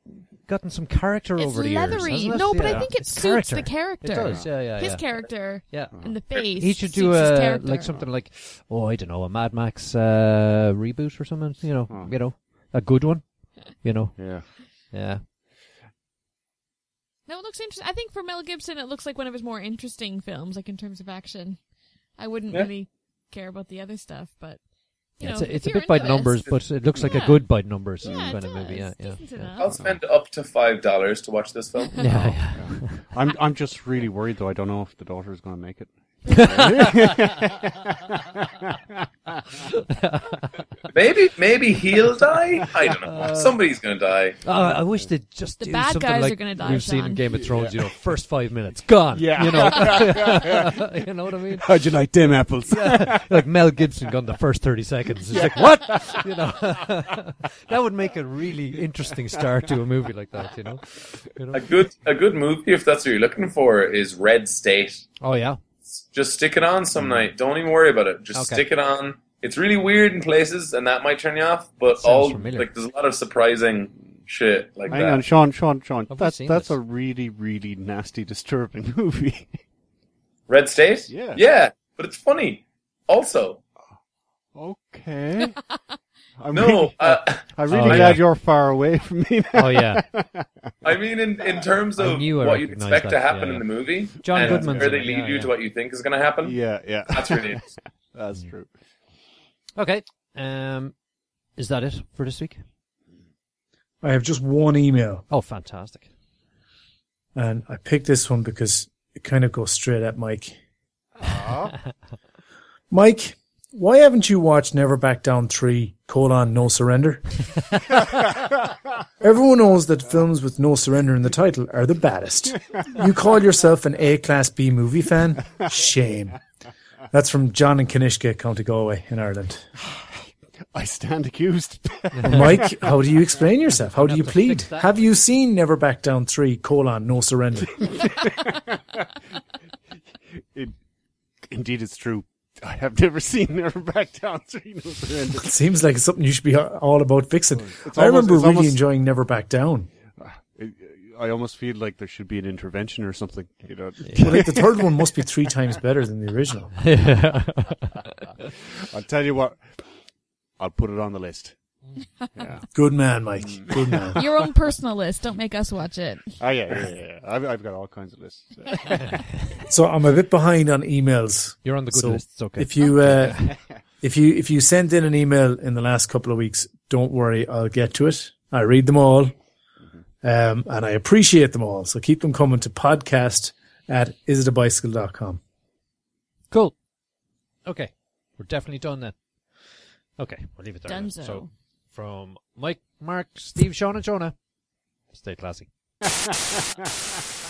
gotten some character it's over the leathery. years. hasn't it? no, but Yeah. I think it It's suits the character. It does. Yeah, yeah, His yeah. character Yeah. and the face. He should do his a like something like oh I don't know a Mad Max uh, reboot or something. You know, Oh. you know, a good one. You know, Yeah. yeah. No, it looks interesting. I think for Mel Gibson, it looks like one of his more interesting films, like in terms of action. I wouldn't Yeah. really care about the other stuff, but you it's know, a, it's a bit by numbers, this- but it looks like a good by numbers Yeah, kind of movie. Yeah, does. yeah. I'll spend up to five dollars to watch this film. Yeah, yeah. I'm I'm just really worried though. I don't know if the daughter is going to make it. Maybe, maybe he'll die. I don't know. Uh, Somebody's gonna die. Oh, I wish they'd just The do bad something guys like are gonna die, we've seen in Sean. Game of Thrones. You know, first five minutes gone. Yeah. you know, you know what I mean. How'd you like them apples? like Mel Gibson gone the first 30 seconds. It's like, what? You know, that would make a really interesting start to a movie like that, you know? You know? A good, a good movie if that's what you're looking for is Red State. Oh, yeah. Just stick it on some mm-hmm. night. Don't even worry about it. Just Okay. stick it on. It's really weird in places, and that might turn you off. But Sounds all familiar. like there's a lot of surprising shit like Hang that. on, Sean, Sean, Sean. Have That's that's this? a really, really nasty, disturbing movie. Red State. Yeah. yeah, but it's funny. Also, okay. I'm no, really, uh, I'm really Oh, glad yeah. you're far away from me. Now. Oh, yeah. I mean, in, in terms of knew I what you'd recognised expect to happen yeah, in the movie, John and Goodman's where they it, lead yeah, you yeah. to what you think is going to happen. yeah, yeah. That's really interesting. That's true. Okay. Um, is that it for this week? I have just one email, Oh, fantastic. and I picked this one because it kind of goes straight at Mike. Mike, why haven't you watched Never Back Down 3, colon, No Surrender? Everyone knows that films with no surrender in the title are the baddest. You call yourself an A-class B movie fan? Shame. That's from John and Kanishka, County Galway in Ireland. I stand accused. Mike, how do you explain yourself? How do you plead? Have you seen Never Back Down 3, colon, No Surrender? it, indeed, it's true. I have never seen Never Back Down Three No Surrender. It seems like something you should be all about fixing. It's I almost- remember really almost- enjoying Never Back Down. Uh, I almost feel like there should be an intervention or something. You know, But like the third one must be three times better than the original. I'll tell you what. I'll put it on the list. Yeah. Good man, Mike. Good man. Your own personal list. Don't make us watch it. Oh yeah, yeah, yeah. yeah. I've, I've got all kinds of lists. So I'm a bit behind on emails. You're on the good So list. It's okay. If you uh, if you if you sent in an email in the last couple of weeks, don't worry, I'll get to it. I read them all, um, and I appreciate them all. So keep them coming to podcast at isitabicycle.com. Cool. Okay. We're definitely done then. Okay. We'll leave it there. then. Dunzo. So, from Mike, Mark, Steve, Sean, and Jonah, stay classy.